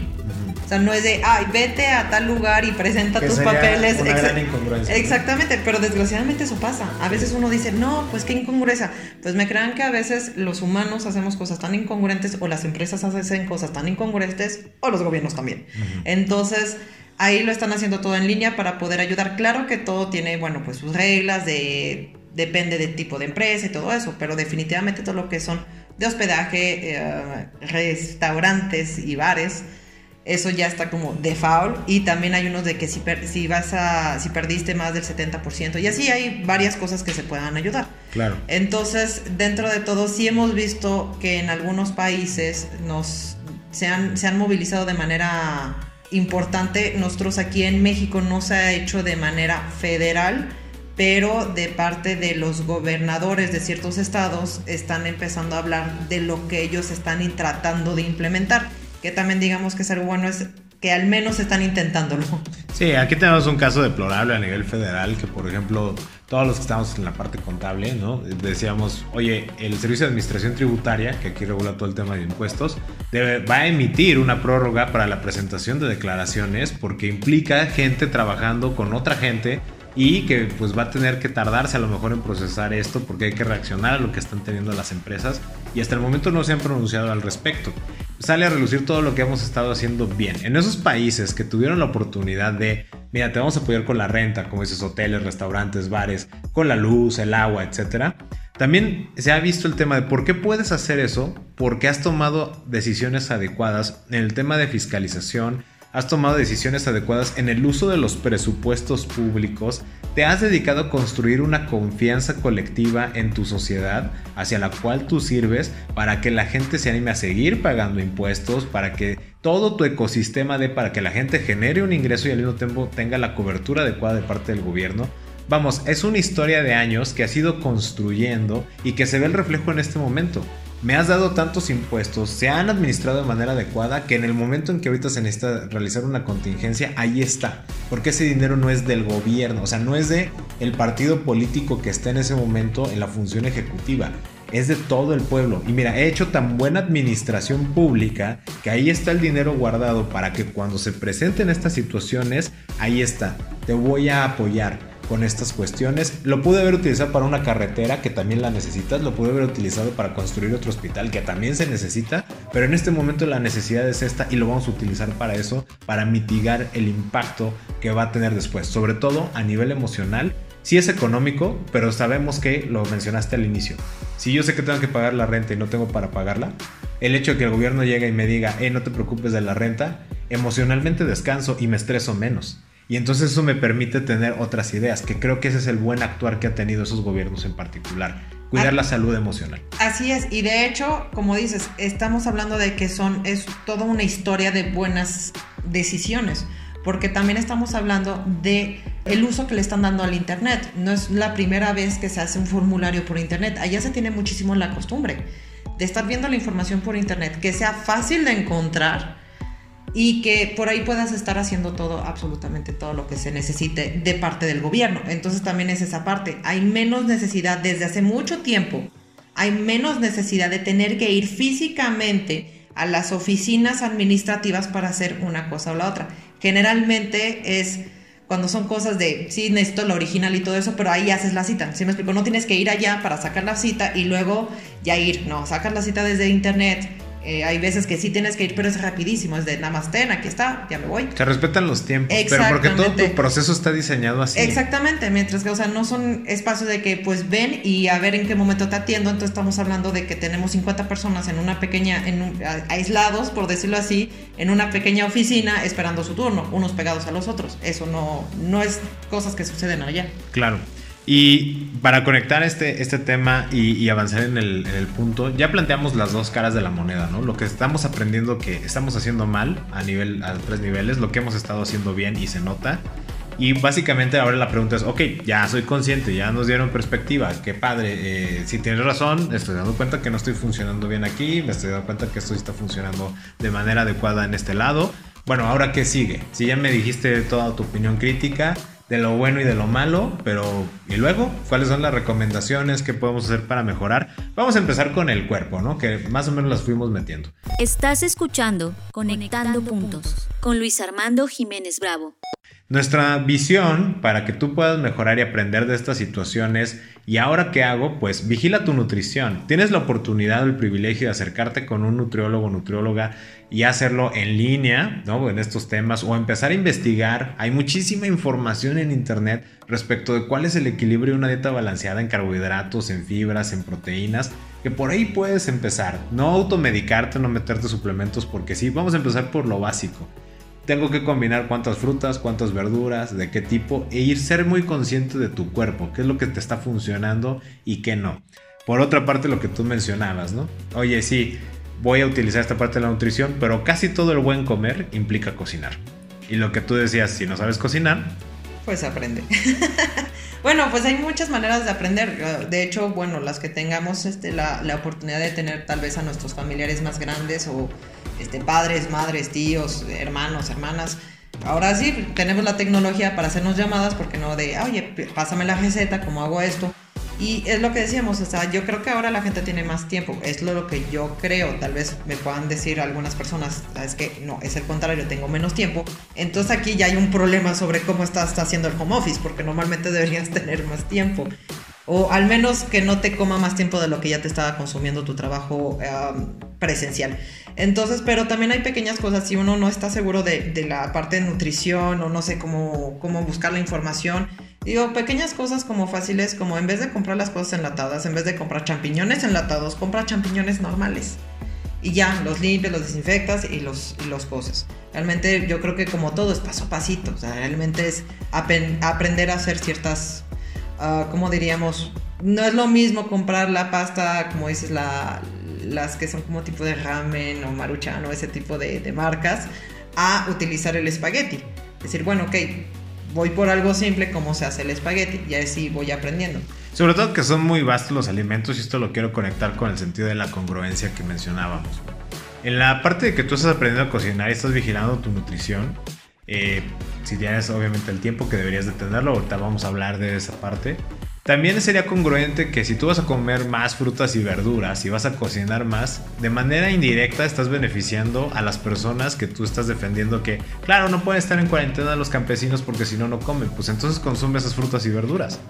O sea, no es de, ay, vete a tal lugar y presenta tus papeles. Una gran incongruencia. Exactamente, pero desgraciadamente eso pasa. A veces uno dice, no, pues qué incongruencia. Pues me crean que a veces los humanos hacemos cosas tan incongruentes o las empresas hacen cosas tan incongruentes o los gobiernos también. Entonces, ahí lo están haciendo todo en línea para poder ayudar. Claro que todo tiene, bueno, pues sus reglas de depende del tipo de empresa y todo eso, pero definitivamente todo lo que son de hospedaje, eh, restaurantes y bares, eso ya está como default y también hay unos de que si, si vas a si perdiste más del 70% y así hay varias cosas que se puedan ayudar. Claro. Entonces, dentro de todo sí hemos visto que en algunos países nos se han, se han movilizado de manera importante. Nosotros aquí en México no se ha hecho de manera federal, pero de parte de los gobernadores de ciertos estados están empezando a hablar de lo que ellos están tratando de implementar que también digamos que ser bueno es que al menos están intentándolo. Sí, aquí tenemos un caso deplorable a nivel federal, que por ejemplo, todos los que estamos en la parte contable, ¿no? Decíamos, oye, el Servicio de Administración Tributaria, que aquí regula todo el tema de impuestos, debe, va a emitir una prórroga para la presentación de declaraciones porque implica gente trabajando con otra gente y que pues va a tener que tardarse a lo mejor en procesar esto porque hay que reaccionar a lo que están teniendo las empresas y hasta el momento no se han pronunciado al respecto sale a relucir todo lo que hemos estado haciendo bien. En esos países que tuvieron la oportunidad de, mira, te vamos a apoyar con la renta, como dices, hoteles, restaurantes, bares, con la luz, el agua, etc. También se ha visto el tema de por qué puedes hacer eso, porque has tomado decisiones adecuadas en el tema de fiscalización, has tomado decisiones adecuadas en el uso de los presupuestos públicos, te has dedicado a construir una confianza colectiva en tu sociedad hacia la cual tú sirves para que la gente se anime a seguir pagando impuestos, para que todo tu ecosistema dé para que la gente genere un ingreso y al mismo tiempo tenga la cobertura adecuada de parte del gobierno. Vamos, es una historia de años que has ido construyendo y que se ve el reflejo en este momento me has dado tantos impuestos, se han administrado de manera adecuada que en el momento en que ahorita se necesita realizar una contingencia, ahí está. Porque ese dinero no es del gobierno, o sea, no es de el partido político que está en ese momento en la función ejecutiva. Es de todo el pueblo. Y mira, he hecho tan buena administración pública que ahí está el dinero guardado para que cuando se presenten estas situaciones, ahí está. Te voy a apoyar con estas cuestiones. Lo pude haber utilizado para una carretera que también la necesitas, lo pude haber utilizado para construir otro hospital que también se necesita, pero en este momento la necesidad es esta y lo vamos a utilizar para eso, para mitigar el impacto que va a tener después, sobre todo a nivel emocional. Sí es económico, pero sabemos que lo mencionaste al inicio. Si yo sé que tengo que pagar la renta y no tengo para pagarla, el hecho de que el gobierno llegue y me diga, eh, no te preocupes de la renta, emocionalmente descanso y me estreso menos. Y entonces eso me permite tener otras ideas, que creo que ese es el buen actuar que ha tenido esos gobiernos en particular, cuidar la salud emocional. Así es, y de hecho, como dices, estamos hablando de que son es toda una historia de buenas decisiones, porque también estamos hablando de el uso que le están dando al internet. No es la primera vez que se hace un formulario por internet, allá se tiene muchísimo la costumbre de estar viendo la información por internet, que sea fácil de encontrar y que por ahí puedas estar haciendo todo, absolutamente todo lo que se necesite de parte del gobierno. Entonces también es esa parte. Hay menos necesidad desde hace mucho tiempo, hay menos necesidad de tener que ir físicamente a las oficinas administrativas para hacer una cosa o la otra. Generalmente es cuando son cosas de, sí, necesito la original y todo eso, pero ahí haces la cita. ¿Sí me explico? No tienes que ir allá para sacar la cita y luego ya ir. No, sacas la cita desde internet eh, hay veces que sí tienes que ir, pero es rapidísimo, es de nada más ten, aquí está, ya me voy. Se respetan los tiempos, pero porque todo tu proceso está diseñado así. Exactamente, mientras que, o sea, no son espacios de que pues ven y a ver en qué momento te atiendo, entonces estamos hablando de que tenemos 50 personas en una pequeña, en aislados, por decirlo así, en una pequeña oficina esperando su turno, unos pegados a los otros. Eso no, no es cosas que suceden allá. Claro. Y para conectar este, este tema y, avanzar en el, punto, ya planteamos las dos caras de la moneda, ¿no? Lo que estamos aprendiendo que estamos haciendo mal a nivel, a tres niveles, lo que hemos estado haciendo bien y se nota. Y básicamente ahora la pregunta es, ok, ya soy consciente, ya nos dieron perspectiva, qué padre, eh, si tienes razón, estoy dando cuenta que no estoy funcionando bien aquí, me estoy dando cuenta que esto está funcionando de manera adecuada en este lado. Bueno, ahora qué sigue? Si ya me dijiste toda tu opinión crítica, de lo bueno y de lo malo, pero ¿y luego? ¿Cuáles son las recomendaciones que podemos hacer para mejorar? Vamos a empezar con el cuerpo, ¿no? Que más o menos las fuimos metiendo. Estás escuchando Conectando, Puntos con Luis Armando Jiménez Bravo. Nuestra visión para que tú puedas mejorar y aprender de estas situaciones y ahora qué hago, pues vigila tu nutrición. Tienes la oportunidad o el privilegio de acercarte con un nutriólogo o nutrióloga y hacerlo en línea, ¿no? En estos temas o empezar a investigar. Hay muchísima información en internet respecto de cuál es el equilibrio de una dieta balanceada en carbohidratos, en fibras, en proteínas, que por ahí puedes empezar. No automedicarte, no meterte suplementos porque sí, vamos a empezar por lo básico tengo que combinar cuántas frutas, cuántas verduras, de qué tipo, e ir ser muy consciente de tu cuerpo, qué es lo que te está funcionando y qué no. Por otra parte, lo que tú mencionabas, ¿no? Oye, sí, voy a utilizar esta parte de la nutrición, pero casi todo el buen comer implica cocinar. Y lo que tú decías, si no sabes cocinar, pues aprende. bueno, pues hay muchas maneras de aprender. De hecho, bueno, las que tengamos este, la, la oportunidad de tener tal vez a nuestros familiares más grandes o este, padres, madres, tíos, hermanos, hermanas. Ahora sí, tenemos la tecnología para hacernos llamadas, porque no de, oye, pásame la receta, ¿cómo hago esto? Y es lo que decíamos, o sea, yo creo que ahora la gente tiene más tiempo, es lo que yo creo, tal vez me puedan decir algunas personas, es que no, es el contrario, tengo menos tiempo. Entonces aquí ya hay un problema sobre cómo estás haciendo el home office, porque normalmente deberías tener más tiempo. O al menos que no te coma más tiempo de lo que ya te estaba consumiendo tu trabajo presencial. Entonces, pero también hay pequeñas cosas, si uno no está seguro de, la parte de nutrición o no sé cómo, cómo buscar la información, digo, pequeñas cosas como fáciles, como en vez de comprar las cosas enlatadas, en vez de comprar champiñones enlatados, compra champiñones normales. Y ya, los limpias, los desinfectas y los, y los cosas. Realmente yo creo que como todo es paso a pasito, o sea, realmente es aprender a hacer ciertas Ah, como diríamos, no es lo mismo comprar la pasta, como dices, la, las que son como tipo de ramen o maruchan o ese tipo de, marcas, a utilizar el espagueti. Es decir, bueno, ok, voy por algo simple como se hace el espagueti y así voy aprendiendo. Sobre todo que son muy vastos los alimentos y esto lo quiero conectar con el sentido de la congruencia que mencionábamos. En la parte de que tú estás aprendiendo a cocinar y estás vigilando tu nutrición, eh, si tienes obviamente el tiempo que deberías de tenerlo, ahorita vamos a hablar de esa parte. También sería congruente que si tú vas a comer más frutas y verduras y vas a cocinar más, de manera indirecta estás beneficiando a las personas que tú estás defendiendo que, claro, no pueden estar en cuarentena los campesinos porque si no, no comen. Pues entonces consume esas frutas y verduras.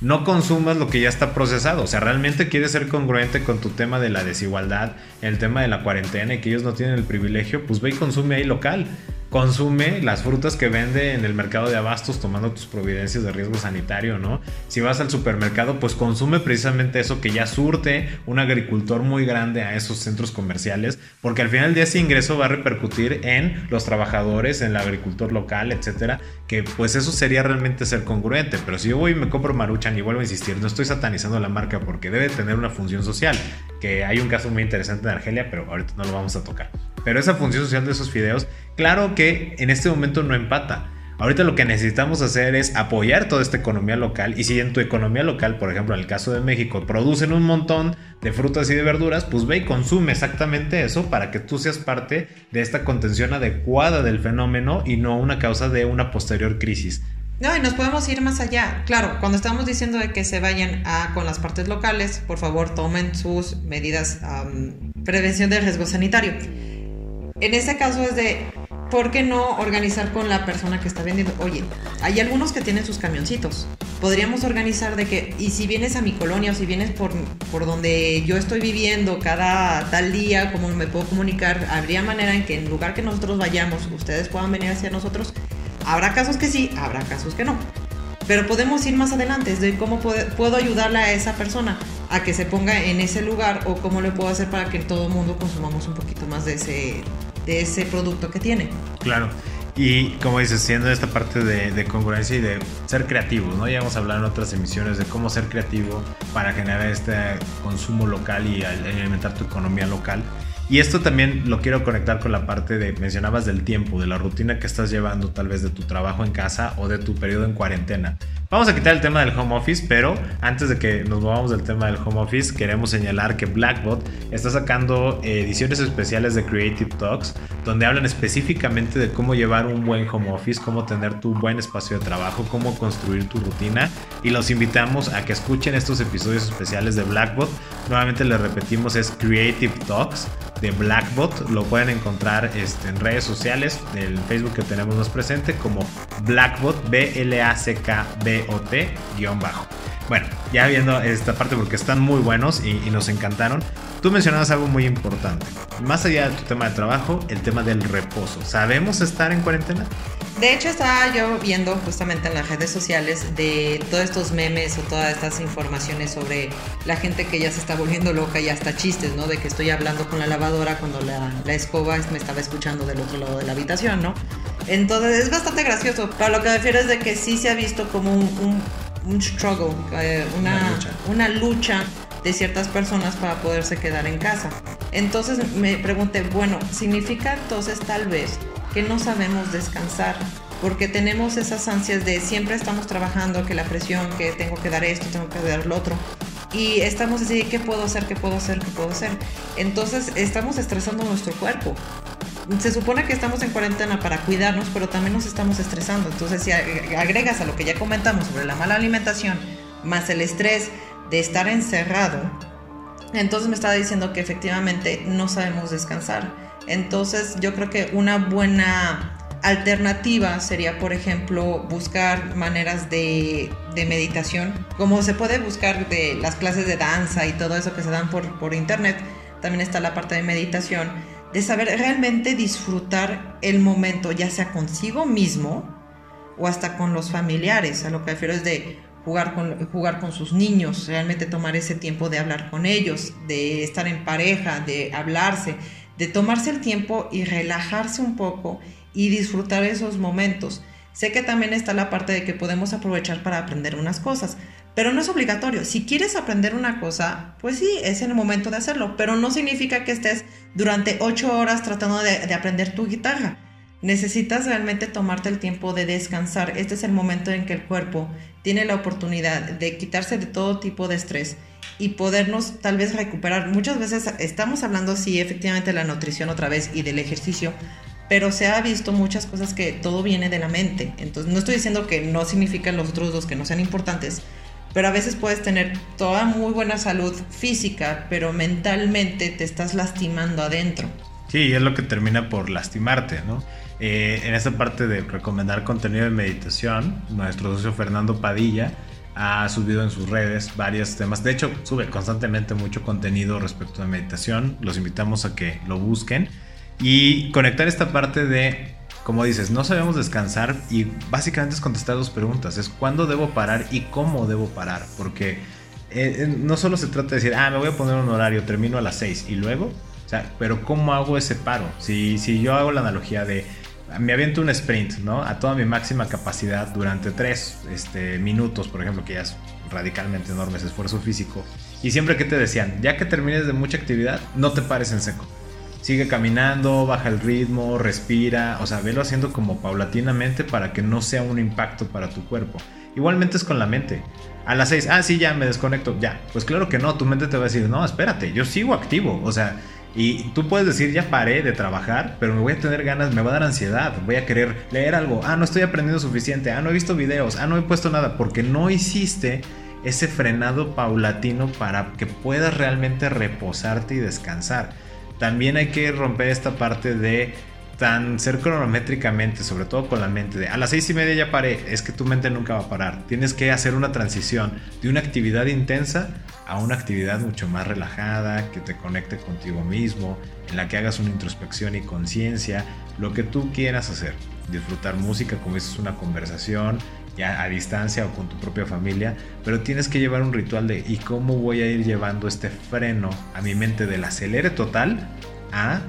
No consumas lo que ya está procesado. O sea, realmente quieres ser congruente con tu tema de la desigualdad, el tema de la cuarentena y que ellos no tienen el privilegio, pues ve y consume ahí local consume las frutas que vende en el mercado de abastos tomando tus providencias de riesgo sanitario, ¿no? Si vas al supermercado, pues consume precisamente eso que ya surte un agricultor muy grande a esos centros comerciales, porque al final del día ese ingreso va a repercutir en los trabajadores, en el agricultor local, etcétera, que pues eso sería realmente ser congruente, pero si yo voy y me compro Maruchan y vuelvo a insistir, no estoy satanizando la marca porque debe tener una función social, que hay un caso muy interesante en Argelia, pero ahorita no lo vamos a tocar. Pero esa función social de esos fideos, claro que en este momento no empata. Ahorita lo que necesitamos hacer es apoyar toda esta economía local y si en tu economía local, por ejemplo en el caso de México, producen un montón de frutas y de verduras, pues ve y consume exactamente eso para que tú seas parte de esta contención adecuada del fenómeno y no una causa de una posterior crisis. No, y nos podemos ir más allá. Claro, cuando estamos diciendo de que se vayan a, con las partes locales, por favor tomen sus medidas de prevención de riesgo sanitario. En este caso es de, ¿por qué no organizar con la persona que está vendiendo? Oye, hay algunos que tienen sus camioncitos. Podríamos organizar de que, y si vienes a mi colonia o si vienes por, por donde yo estoy viviendo cada tal día, ¿cómo me puedo comunicar? Habría manera en que en lugar que nosotros vayamos, ustedes puedan venir hacia nosotros. Habrá casos que sí, habrá casos que no. Pero podemos ir más adelante, de cómo puedo ayudarle a esa persona a que se ponga en ese lugar o cómo le puedo hacer para que todo el mundo consumamos un poquito más de ese, de ese producto que tiene. Claro. Y como dices, siendo esta parte de, congruencia y de ser creativos, ¿no? Ya hemos hablado en otras emisiones de cómo ser creativo para generar este consumo local y alimentar tu economía local. Y esto también lo quiero conectar con la parte de, mencionabas del tiempo, de la rutina que estás llevando tal vez de tu trabajo en casa o de tu periodo en cuarentena. Vamos a quitar el tema del home office, pero antes de que nos movamos del tema del home office, queremos señalar que Blackbot está sacando ediciones especiales de Creative Talks, donde hablan específicamente de cómo llevar un buen home office, cómo tener tu buen espacio de trabajo, cómo construir tu rutina. Y los invitamos a que escuchen estos episodios especiales de Blackbot, Nuevamente le repetimos, es Creative Talks de Blackbot. Lo pueden encontrar este, en redes sociales, del Facebook que tenemos más presente, como Blackbot, B-L-A-C-K-B-O-T, guion bajo. Bueno, ya viendo esta parte porque están muy buenos y nos encantaron. Tú mencionabas algo muy importante. Más allá de tu tema de trabajo, el tema del reposo. ¿Sabemos estar en cuarentena? De hecho, estaba yo viendo justamente en las redes sociales de todos estos memes o todas estas informaciones sobre la gente que ya se está volviendo loca y hasta chistes, ¿no? De que estoy hablando con la lavadora cuando la, la escoba me estaba escuchando del otro lado de la habitación, ¿no? Entonces es bastante gracioso. Para lo que me refiero es de que sí se ha visto como un, un, un struggle, eh, una, Una lucha. una lucha de ciertas personas para poderse quedar en casa. Entonces me pregunté, bueno, ¿significa entonces tal vez que no sabemos descansar? Porque tenemos esas ansias de siempre estamos trabajando, que la presión, que tengo que dar esto, tengo que dar lo otro. Y estamos así, ¿qué puedo hacer? ¿Qué puedo hacer? ¿Qué puedo hacer? Entonces estamos estresando nuestro cuerpo. Se supone que estamos en cuarentena para cuidarnos, pero también nos estamos estresando. Entonces, si agregas a lo que ya comentamos sobre la mala alimentación, más el estrés de estar encerrado, entonces me estaba diciendo que efectivamente no sabemos descansar. Entonces yo creo que una buena alternativa sería, por ejemplo, buscar maneras de, meditación, como se puede buscar de las clases de danza y todo eso que se dan por, por internet. También está la parte de meditación, de saber realmente disfrutar el momento, ya sea consigo mismo o hasta con los familiares. A lo que refiero es de jugar con, jugar con sus niños, realmente tomar ese tiempo de hablar con ellos, de estar en pareja, de hablarse, de tomarse el tiempo y relajarse un poco y disfrutar esos momentos. Sé que también está la parte de que podemos aprovechar para aprender unas cosas, pero no es obligatorio. Si quieres aprender una cosa, pues sí, es el momento de hacerlo, pero no significa que estés durante ocho horas tratando de, de aprender tu guitarra. Necesitas realmente tomarte el tiempo de descansar. Este es el momento en que el cuerpo tiene la oportunidad de quitarse de todo tipo de estrés y podernos tal vez recuperar. Muchas veces estamos hablando, sí, efectivamente, de la nutrición otra vez y del ejercicio, pero se ha visto muchas cosas que todo viene de la mente. Entonces, no estoy diciendo que no significan los otros dos que no sean importantes, pero a veces puedes tener toda muy buena salud física, pero mentalmente te estás lastimando adentro. Sí, es lo que termina por lastimarte, ¿no? Eh, en esta parte de recomendar contenido de meditación, nuestro socio Fernando Padilla ha subido en sus redes varios temas. De hecho, sube constantemente mucho contenido respecto a meditación. Los invitamos a que lo busquen y conectar esta parte de, como dices, no sabemos descansar y básicamente es contestar dos preguntas. Es cuándo debo parar y cómo debo parar. Porque eh, no solo se trata de decir, ah, me voy a poner un horario, termino a las 6 y luego, o sea, pero ¿cómo hago ese paro? Si, si yo hago la analogía de me aviento un sprint, ¿no? A toda mi máxima capacidad durante tres este, minutos, por ejemplo, que ya es radicalmente enorme ese esfuerzo físico. Y siempre que te decían, ya que termines de mucha actividad, no te pares en seco. Sigue caminando, baja el ritmo, respira, o sea, velo haciendo como paulatinamente para que no sea un impacto para tu cuerpo. Igualmente es con la mente. A las 6, ah, sí, ya me desconecto, ya. Pues claro que no, tu mente te va a decir, no, espérate, yo sigo activo, o sea, y tú puedes decir, ya paré de trabajar, pero me voy a tener ganas, me va a dar ansiedad, voy a querer leer algo, ah, no estoy aprendiendo suficiente, ah, no he visto videos, ah, no he puesto nada, porque no hiciste ese frenado paulatino para que puedas realmente reposarte y descansar. También hay que romper esta parte de tan ser cronométricamente, sobre todo con la mente de a las seis y media ya paré, es que tu mente nunca va a parar. Tienes que hacer una transición de una actividad intensa a una actividad mucho más relajada, que te conecte contigo mismo, en la que hagas una introspección y conciencia, lo que tú quieras hacer. Disfrutar música como es una conversación, ya a distancia o con tu propia familia, pero tienes que llevar un ritual de ¿y cómo voy a ir llevando este freno a mi mente del acelere total a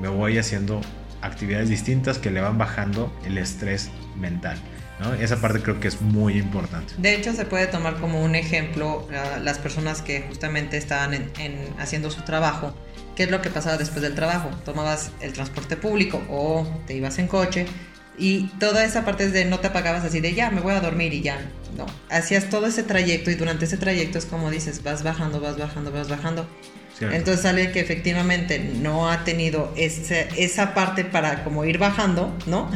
me voy haciendo actividades distintas que le van bajando el estrés mental. ¿No? Esa parte creo que es muy importante. De hecho, se puede tomar como un ejemplo uh, las personas que justamente estaban en, en, haciendo su trabajo. ¿Qué es lo que pasaba después del trabajo? Tomabas el transporte público o te ibas en coche y toda esa parte es de no te apagabas así de ya, me voy a dormir y ya. No, hacías todo ese trayecto y durante ese trayecto es como dices, vas bajando, vas bajando, vas bajando. Cierto. Entonces sale que efectivamente no ha tenido ese, esa parte para como ir bajando, ¿no?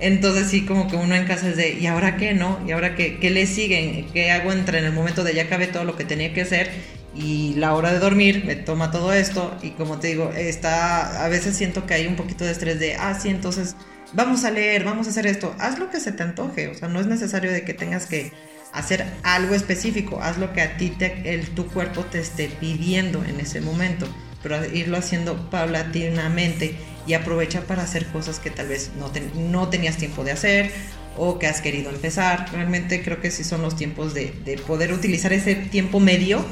Entonces sí, como que uno en casa es de, ¿y ahora qué, no? ¿Y ahora qué, qué le siguen? ¿Qué hago entre en el momento de ya acabé todo lo que tenía que hacer? y la hora de dormir me toma todo esto y como te digo, está, a veces siento que hay un poquito de estrés de, ah, sí, entonces vamos a leer, vamos a hacer esto, haz lo que se te antoje, o sea, no es necesario de que tengas que hacer algo específico, haz lo que a ti te, el, tu cuerpo te esté pidiendo en ese momento, pero irlo haciendo paulatinamente y aprovecha para hacer cosas que tal vez no, no tenías tiempo de hacer o que has querido empezar. Realmente creo que sí son los tiempos de, de poder utilizar ese tiempo medio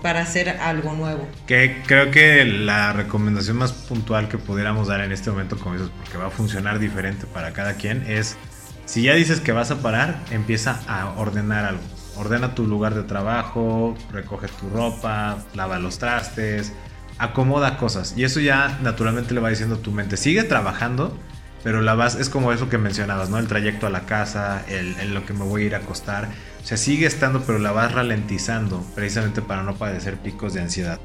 para hacer algo nuevo. Que creo que la recomendación más puntual que pudiéramos dar en este momento, como dices, porque va a funcionar diferente para cada quien, es si ya dices que vas a parar, empieza a ordenar algo. Ordena tu lugar de trabajo, recoge tu ropa, lava los trastes, acomoda cosas. Y eso ya naturalmente le va diciendo tu mente, sigue trabajando, pero la vas, es como eso que mencionabas, ¿no? El trayecto a la casa, el, en lo que me voy a ir a acostar. O sea, sigue estando, pero la vas ralentizando, precisamente para no padecer picos de ansiedad.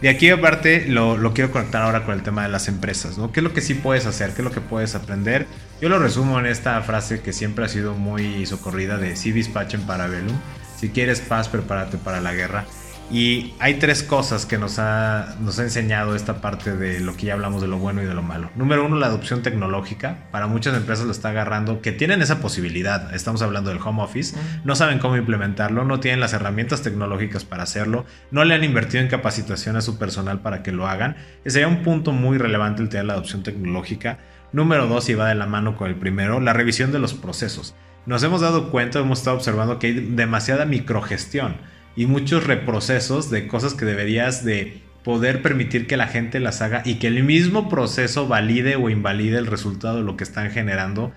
De aquí aparte lo, lo, quiero conectar ahora con el tema de las empresas, ¿no? ¿Qué es lo que sí puedes hacer? ¿Qué es lo que puedes aprender? Yo lo resumo en esta frase que siempre ha sido muy socorrida de si dispachen para Velum. Si quieres paz, prepárate para la guerra. Y hay tres cosas que nos ha, nos ha enseñado esta parte de lo que ya hablamos de lo bueno y de lo malo. Número uno, la adopción tecnológica. Para muchas empresas lo está agarrando, que tienen esa posibilidad. Estamos hablando del home office. No saben cómo implementarlo, no tienen las herramientas tecnológicas para hacerlo, no le han invertido en capacitación a su personal para que lo hagan. Ese sería un punto muy relevante el tener la adopción tecnológica. Número dos, y va de la mano con el primero, la revisión de los procesos. Nos hemos dado cuenta, hemos estado observando que hay demasiada microgestión y muchos reprocesos de cosas que deberías de poder permitir que la gente las haga y que el mismo proceso valide o invalide el resultado de lo que están generando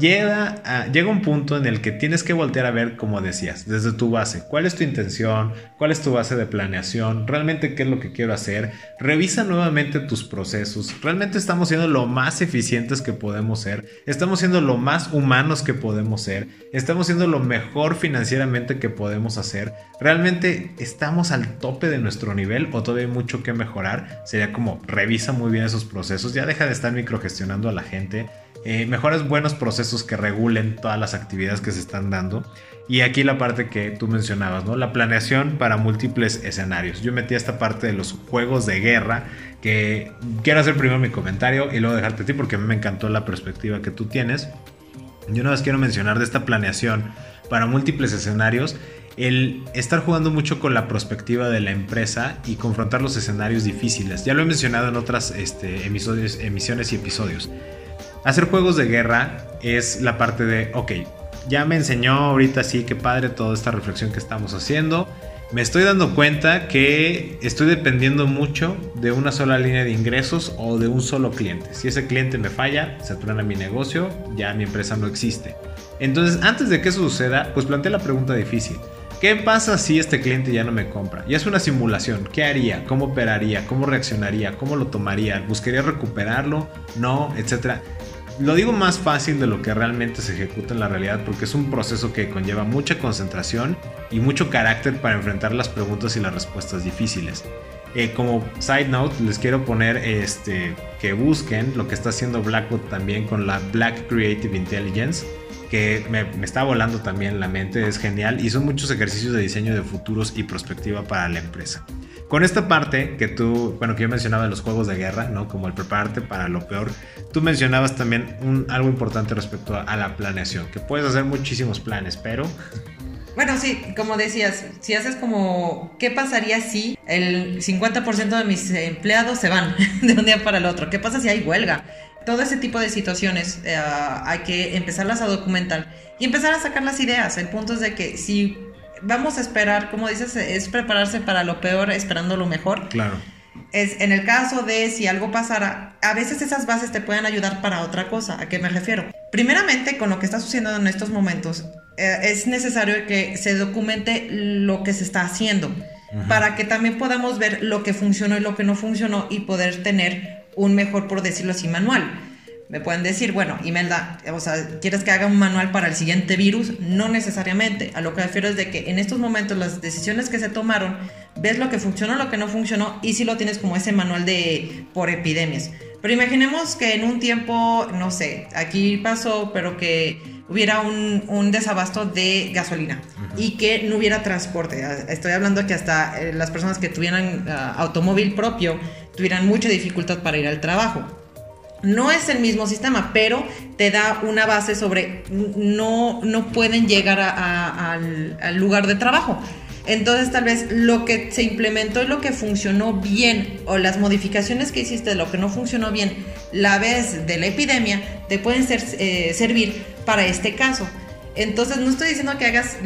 Llega, un punto en el que tienes que voltear a ver, como decías, desde tu base, cuál es tu intención, cuál es tu base de planeación, realmente qué es lo que quiero hacer, revisa nuevamente tus procesos, realmente estamos siendo lo más eficientes que podemos ser, estamos siendo lo más humanos que podemos ser, estamos siendo lo mejor financieramente que podemos hacer, realmente estamos al tope de nuestro nivel o todavía hay mucho que mejorar, sería como revisa muy bien esos procesos, ya deja de estar microgestionando a la gente, eh, mejores buenos procesos que regulen todas las actividades que se están dando. Y aquí la parte que tú mencionabas, ¿no? La planeación para múltiples escenarios. Yo metí esta parte de los juegos de guerra, que quiero hacer primero mi comentario y luego dejarte a ti porque a mí me encantó la perspectiva que tú tienes. Yo una vez quiero mencionar de esta planeación para múltiples escenarios, el estar jugando mucho con la perspectiva de la empresa y confrontar los escenarios difíciles. Ya lo he mencionado en otras este, emisiones y episodios. Hacer juegos de guerra es la parte de, ok, ya me enseñó ahorita sí que padre toda esta reflexión que estamos haciendo. Me estoy dando cuenta que estoy dependiendo mucho de una sola línea de ingresos o de un solo cliente. Si ese cliente me falla, se truena mi negocio, ya mi empresa no existe. Entonces, antes de que eso suceda, pues planteé la pregunta difícil. ¿Qué pasa si este cliente ya no me compra? Y es una simulación. ¿Qué haría? ¿Cómo operaría? ¿Cómo reaccionaría? ¿Cómo lo tomaría? ¿Buscaría recuperarlo? ¿No? Etcétera. Lo digo más fácil de lo que realmente se ejecuta en la realidad porque es un proceso que conlleva mucha concentración y mucho carácter para enfrentar las preguntas y las respuestas difíciles. Eh, como side note, les quiero poner este, que busquen lo que está haciendo Blackbot también con la Black Creative Intelligence, que me, me, está volando también la mente, es genial y son muchos ejercicios de diseño de futuros y perspectiva para la empresa. Con esta parte que tú, bueno, que yo mencionaba de los juegos de guerra, ¿no? Como el prepararte para lo peor, tú mencionabas también un, algo importante respecto a, la planeación, que puedes hacer muchísimos planes, pero... Bueno, sí, como decías, si haces como, ¿qué pasaría si el 50% de mis empleados se van de un día para el otro? ¿Qué pasa si hay huelga? Todo ese tipo de situaciones eh, hay que empezarlas a documentar y empezar a sacar las ideas. El punto es de que si vamos a esperar, como dices, es prepararse para lo peor esperando lo mejor. Claro. Es, en el caso de si algo pasara, a veces esas bases te pueden ayudar para otra cosa. ¿A qué me refiero? Primeramente, con lo que está sucediendo en estos momentos, eh, es necesario que se documente lo que se está haciendo para que también podamos ver lo que funcionó y lo que no funcionó y poder tener un mejor, por decirlo así, manual. Me pueden decir, bueno, Imelda, o sea, ¿quieres que haga un manual para el siguiente virus? No necesariamente. A lo que refiero es de que en estos momentos las decisiones que se tomaron, ves lo que funcionó, lo que no funcionó y si lo tienes como ese manual de por epidemias. Pero imaginemos que en un tiempo, no sé, aquí pasó, pero que hubiera un, un desabasto de gasolina. y que no hubiera transporte. Estoy hablando que hasta eh, las personas que tuvieran ah, automóvil propio tuvieran mucha dificultad para ir al trabajo. No es el mismo sistema, pero te da una base sobre no, no pueden llegar al, lugar de trabajo. Entonces tal vez lo que se implementó y lo que funcionó bien o las modificaciones que hiciste lo que no funcionó bien la vez de la epidemia te pueden ser, eh, servir para este caso. Entonces no estoy diciendo que hagas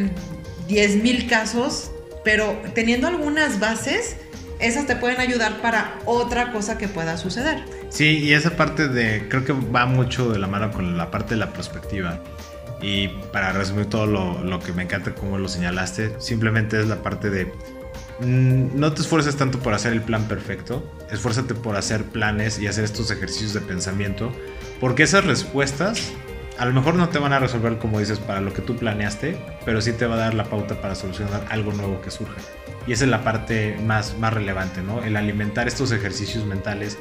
10.000 casos, pero teniendo algunas bases, esas te pueden ayudar para otra cosa que pueda suceder. Sí, y esa parte de, creo que va mucho de la mano con la parte de la perspectiva. Y para resumir todo lo, que me encanta como lo señalaste, simplemente es la parte de mm, no te esfuerces tanto por hacer el plan perfecto, esfuérzate por hacer planes y hacer estos ejercicios de pensamiento, porque esas respuestas a lo mejor no te van a resolver como dices para lo que tú planeaste, pero sí te va a dar la pauta para solucionar algo nuevo que surja. Y esa es la parte más, más relevante, ¿no? El alimentar estos ejercicios mentales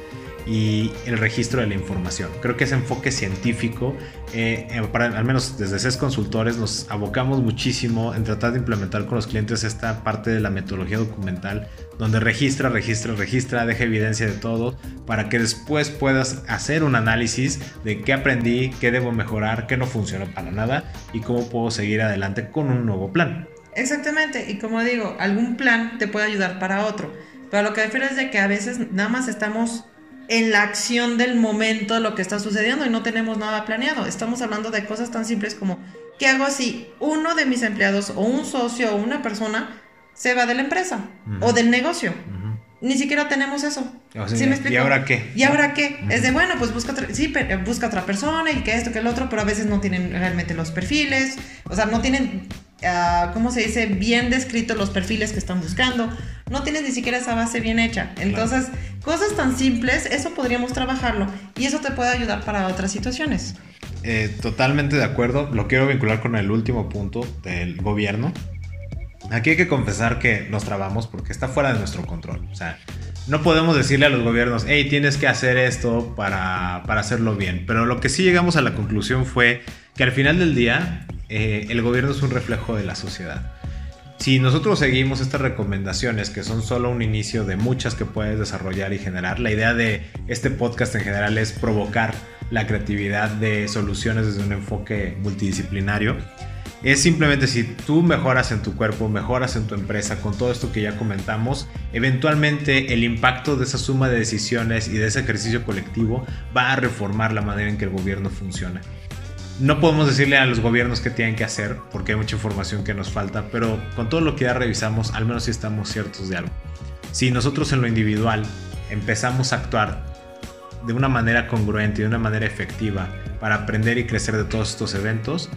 y el registro de la información. Creo que ese enfoque científico, eh, eh, para, al menos desde CES Consultores, nos abocamos muchísimo en tratar de implementar con los clientes esta parte de la metodología documental, donde registra, registra, registra, deja evidencia de todo, para que después puedas hacer un análisis de qué aprendí, qué debo mejorar, qué no funcionó para nada y cómo puedo seguir adelante con un nuevo plan. Exactamente, y como digo, algún plan te puede ayudar para otro. Pero lo que refiero es de que a veces nada más estamos en la acción del momento lo que está sucediendo y no tenemos nada planeado. Estamos hablando de cosas tan simples como, ¿qué hago si uno de mis empleados o un socio o una persona se va de la empresa o del negocio? Ni siquiera tenemos eso. ¿Y ahora qué? ¿Y ahora qué? Es de, bueno, pues busca otra, sí, busca otra persona y que esto, que el otro, pero a veces no tienen realmente los perfiles, o sea, no tienen uh, ¿cómo se dice? Bien descritos los perfiles que están buscando. No tienes ni siquiera esa base bien hecha. Entonces, cosas tan simples, eso podríamos trabajarlo y eso te puede ayudar para otras situaciones. Eh, totalmente de acuerdo. Lo quiero vincular con el último punto del gobierno. Aquí hay que confesar que nos trabamos porque está fuera de nuestro control. O sea, no podemos decirle a los gobiernos, hey, tienes que hacer esto para, para hacerlo bien. Pero lo que sí llegamos a la conclusión fue que al final del día eh, el gobierno es un reflejo de la sociedad. Si nosotros seguimos estas recomendaciones, que son solo un inicio de muchas que puedes desarrollar y generar, la idea de este podcast en general es provocar la creatividad de soluciones desde un enfoque multidisciplinario. Es simplemente si tú mejoras en tu cuerpo, mejoras en tu empresa con todo esto que ya comentamos, eventualmente el impacto de esa suma de decisiones y de ese ejercicio colectivo va a reformar la manera en que el gobierno funciona no podemos decirle a los gobiernos qué tienen que hacer, porque hay mucha información que nos falta, pero con todo lo que ya revisamos, al menos sí estamos ciertos de algo. Si nosotros en lo individual empezamos a actuar de una manera congruente y de una manera efectiva para aprender y crecer de todos estos eventos,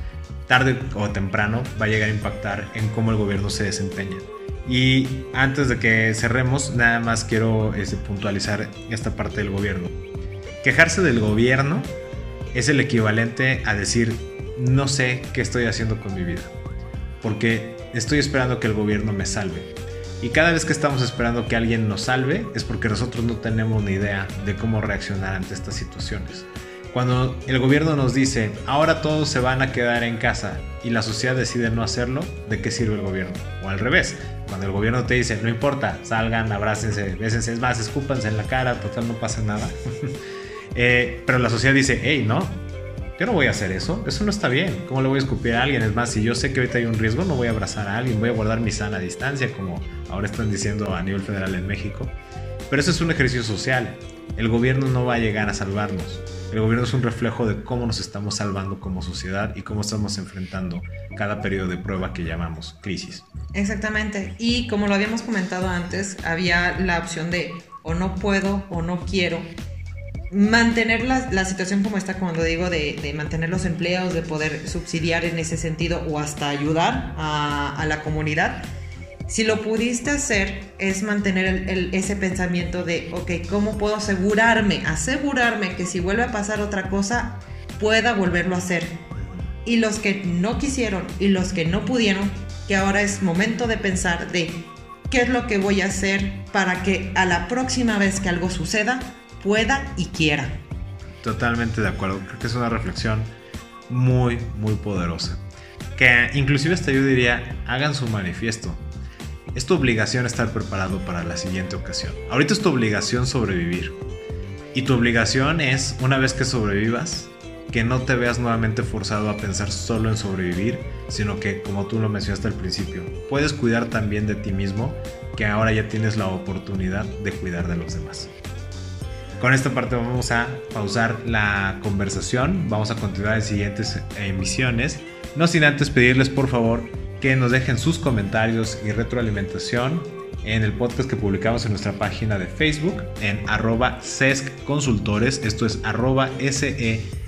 tarde o temprano va a llegar a impactar en cómo el gobierno se desempeña. Y antes de que cerremos, nada más quiero este, puntualizar esta parte del gobierno. Quejarse del gobierno es el equivalente a decir, no sé qué estoy haciendo con mi vida, porque estoy esperando que el gobierno me salve. Y cada vez que estamos esperando que alguien nos salve es porque nosotros no tenemos ni idea de cómo reaccionar ante estas situaciones. Cuando el gobierno nos dice, ahora todos se van a quedar en casa y la sociedad decide no hacerlo, ¿de qué sirve el gobierno? O al revés, cuando el gobierno te dice, no importa, salgan, abrácense, bésense, es más, escúpanse en la cara, total no pasa nada. Eh, pero la sociedad dice, hey, no, yo no voy a hacer eso, eso no está bien. ¿Cómo le voy a escupir a alguien? Es más, si yo sé que ahorita hay un riesgo, no voy a abrazar a alguien, voy a guardar mi sana distancia, como ahora están diciendo a nivel federal en México. Pero eso es un ejercicio social. El gobierno no va a llegar a salvarnos. El gobierno es un reflejo de cómo nos estamos salvando como sociedad y cómo estamos enfrentando cada periodo de prueba que llamamos crisis. Exactamente. Y como lo habíamos comentado antes, había la opción de o no puedo o no quiero mantener la, situación como está, cuando digo de, mantener los empleos, de poder subsidiar en ese sentido o hasta ayudar a, la comunidad, si lo pudiste hacer es mantener ese pensamiento de, ok, ¿cómo puedo asegurarme, asegurarme que si vuelve a pasar otra cosa, pueda volverlo a hacer? Y los que no quisieron y los que no pudieron, que ahora es momento de pensar de qué es lo que voy a hacer para que a la próxima vez que algo suceda, pueda y quiera. Totalmente de acuerdo, creo que es una reflexión muy, muy poderosa. que inclusive hasta yo diría, hagan su manifiesto. Es tu obligación estar preparado para la siguiente ocasión. Ahorita es tu obligación sobrevivir. Y tu obligación es, una vez que sobrevivas, que no te veas nuevamente forzado a pensar solo en sobrevivir, sino que, como tú lo mencionaste al principio, puedes cuidar también de ti mismo, que ahora ya tienes la oportunidad de cuidar de los demás. Con esta parte vamos a pausar la conversación, vamos a continuar en siguientes emisiones, no sin antes pedirles por favor que nos dejen sus comentarios y retroalimentación en el podcast que publicamos en nuestra página de Facebook en arroba Consultores, esto es arroba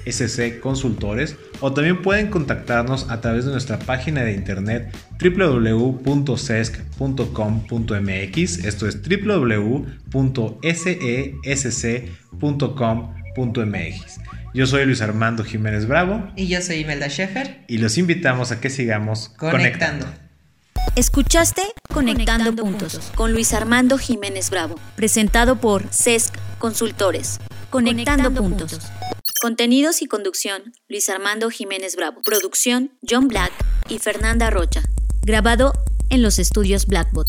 SESC Consultores, o también pueden contactarnos a través de nuestra página de internet www.sesc.com.mx, esto es www.sesc.com.mx. Yo soy Luis Armando Jiménez Bravo. Y yo soy Imelda Schaefer. Y los invitamos a que sigamos conectando. Escuchaste Conectando, puntos, con Luis Armando Jiménez Bravo, presentado por CESC Consultores. Conectando, puntos. Contenidos y conducción, Luis Armando Jiménez Bravo. Producción, John Black y Fernanda Rocha. Grabado en los estudios Blackbot.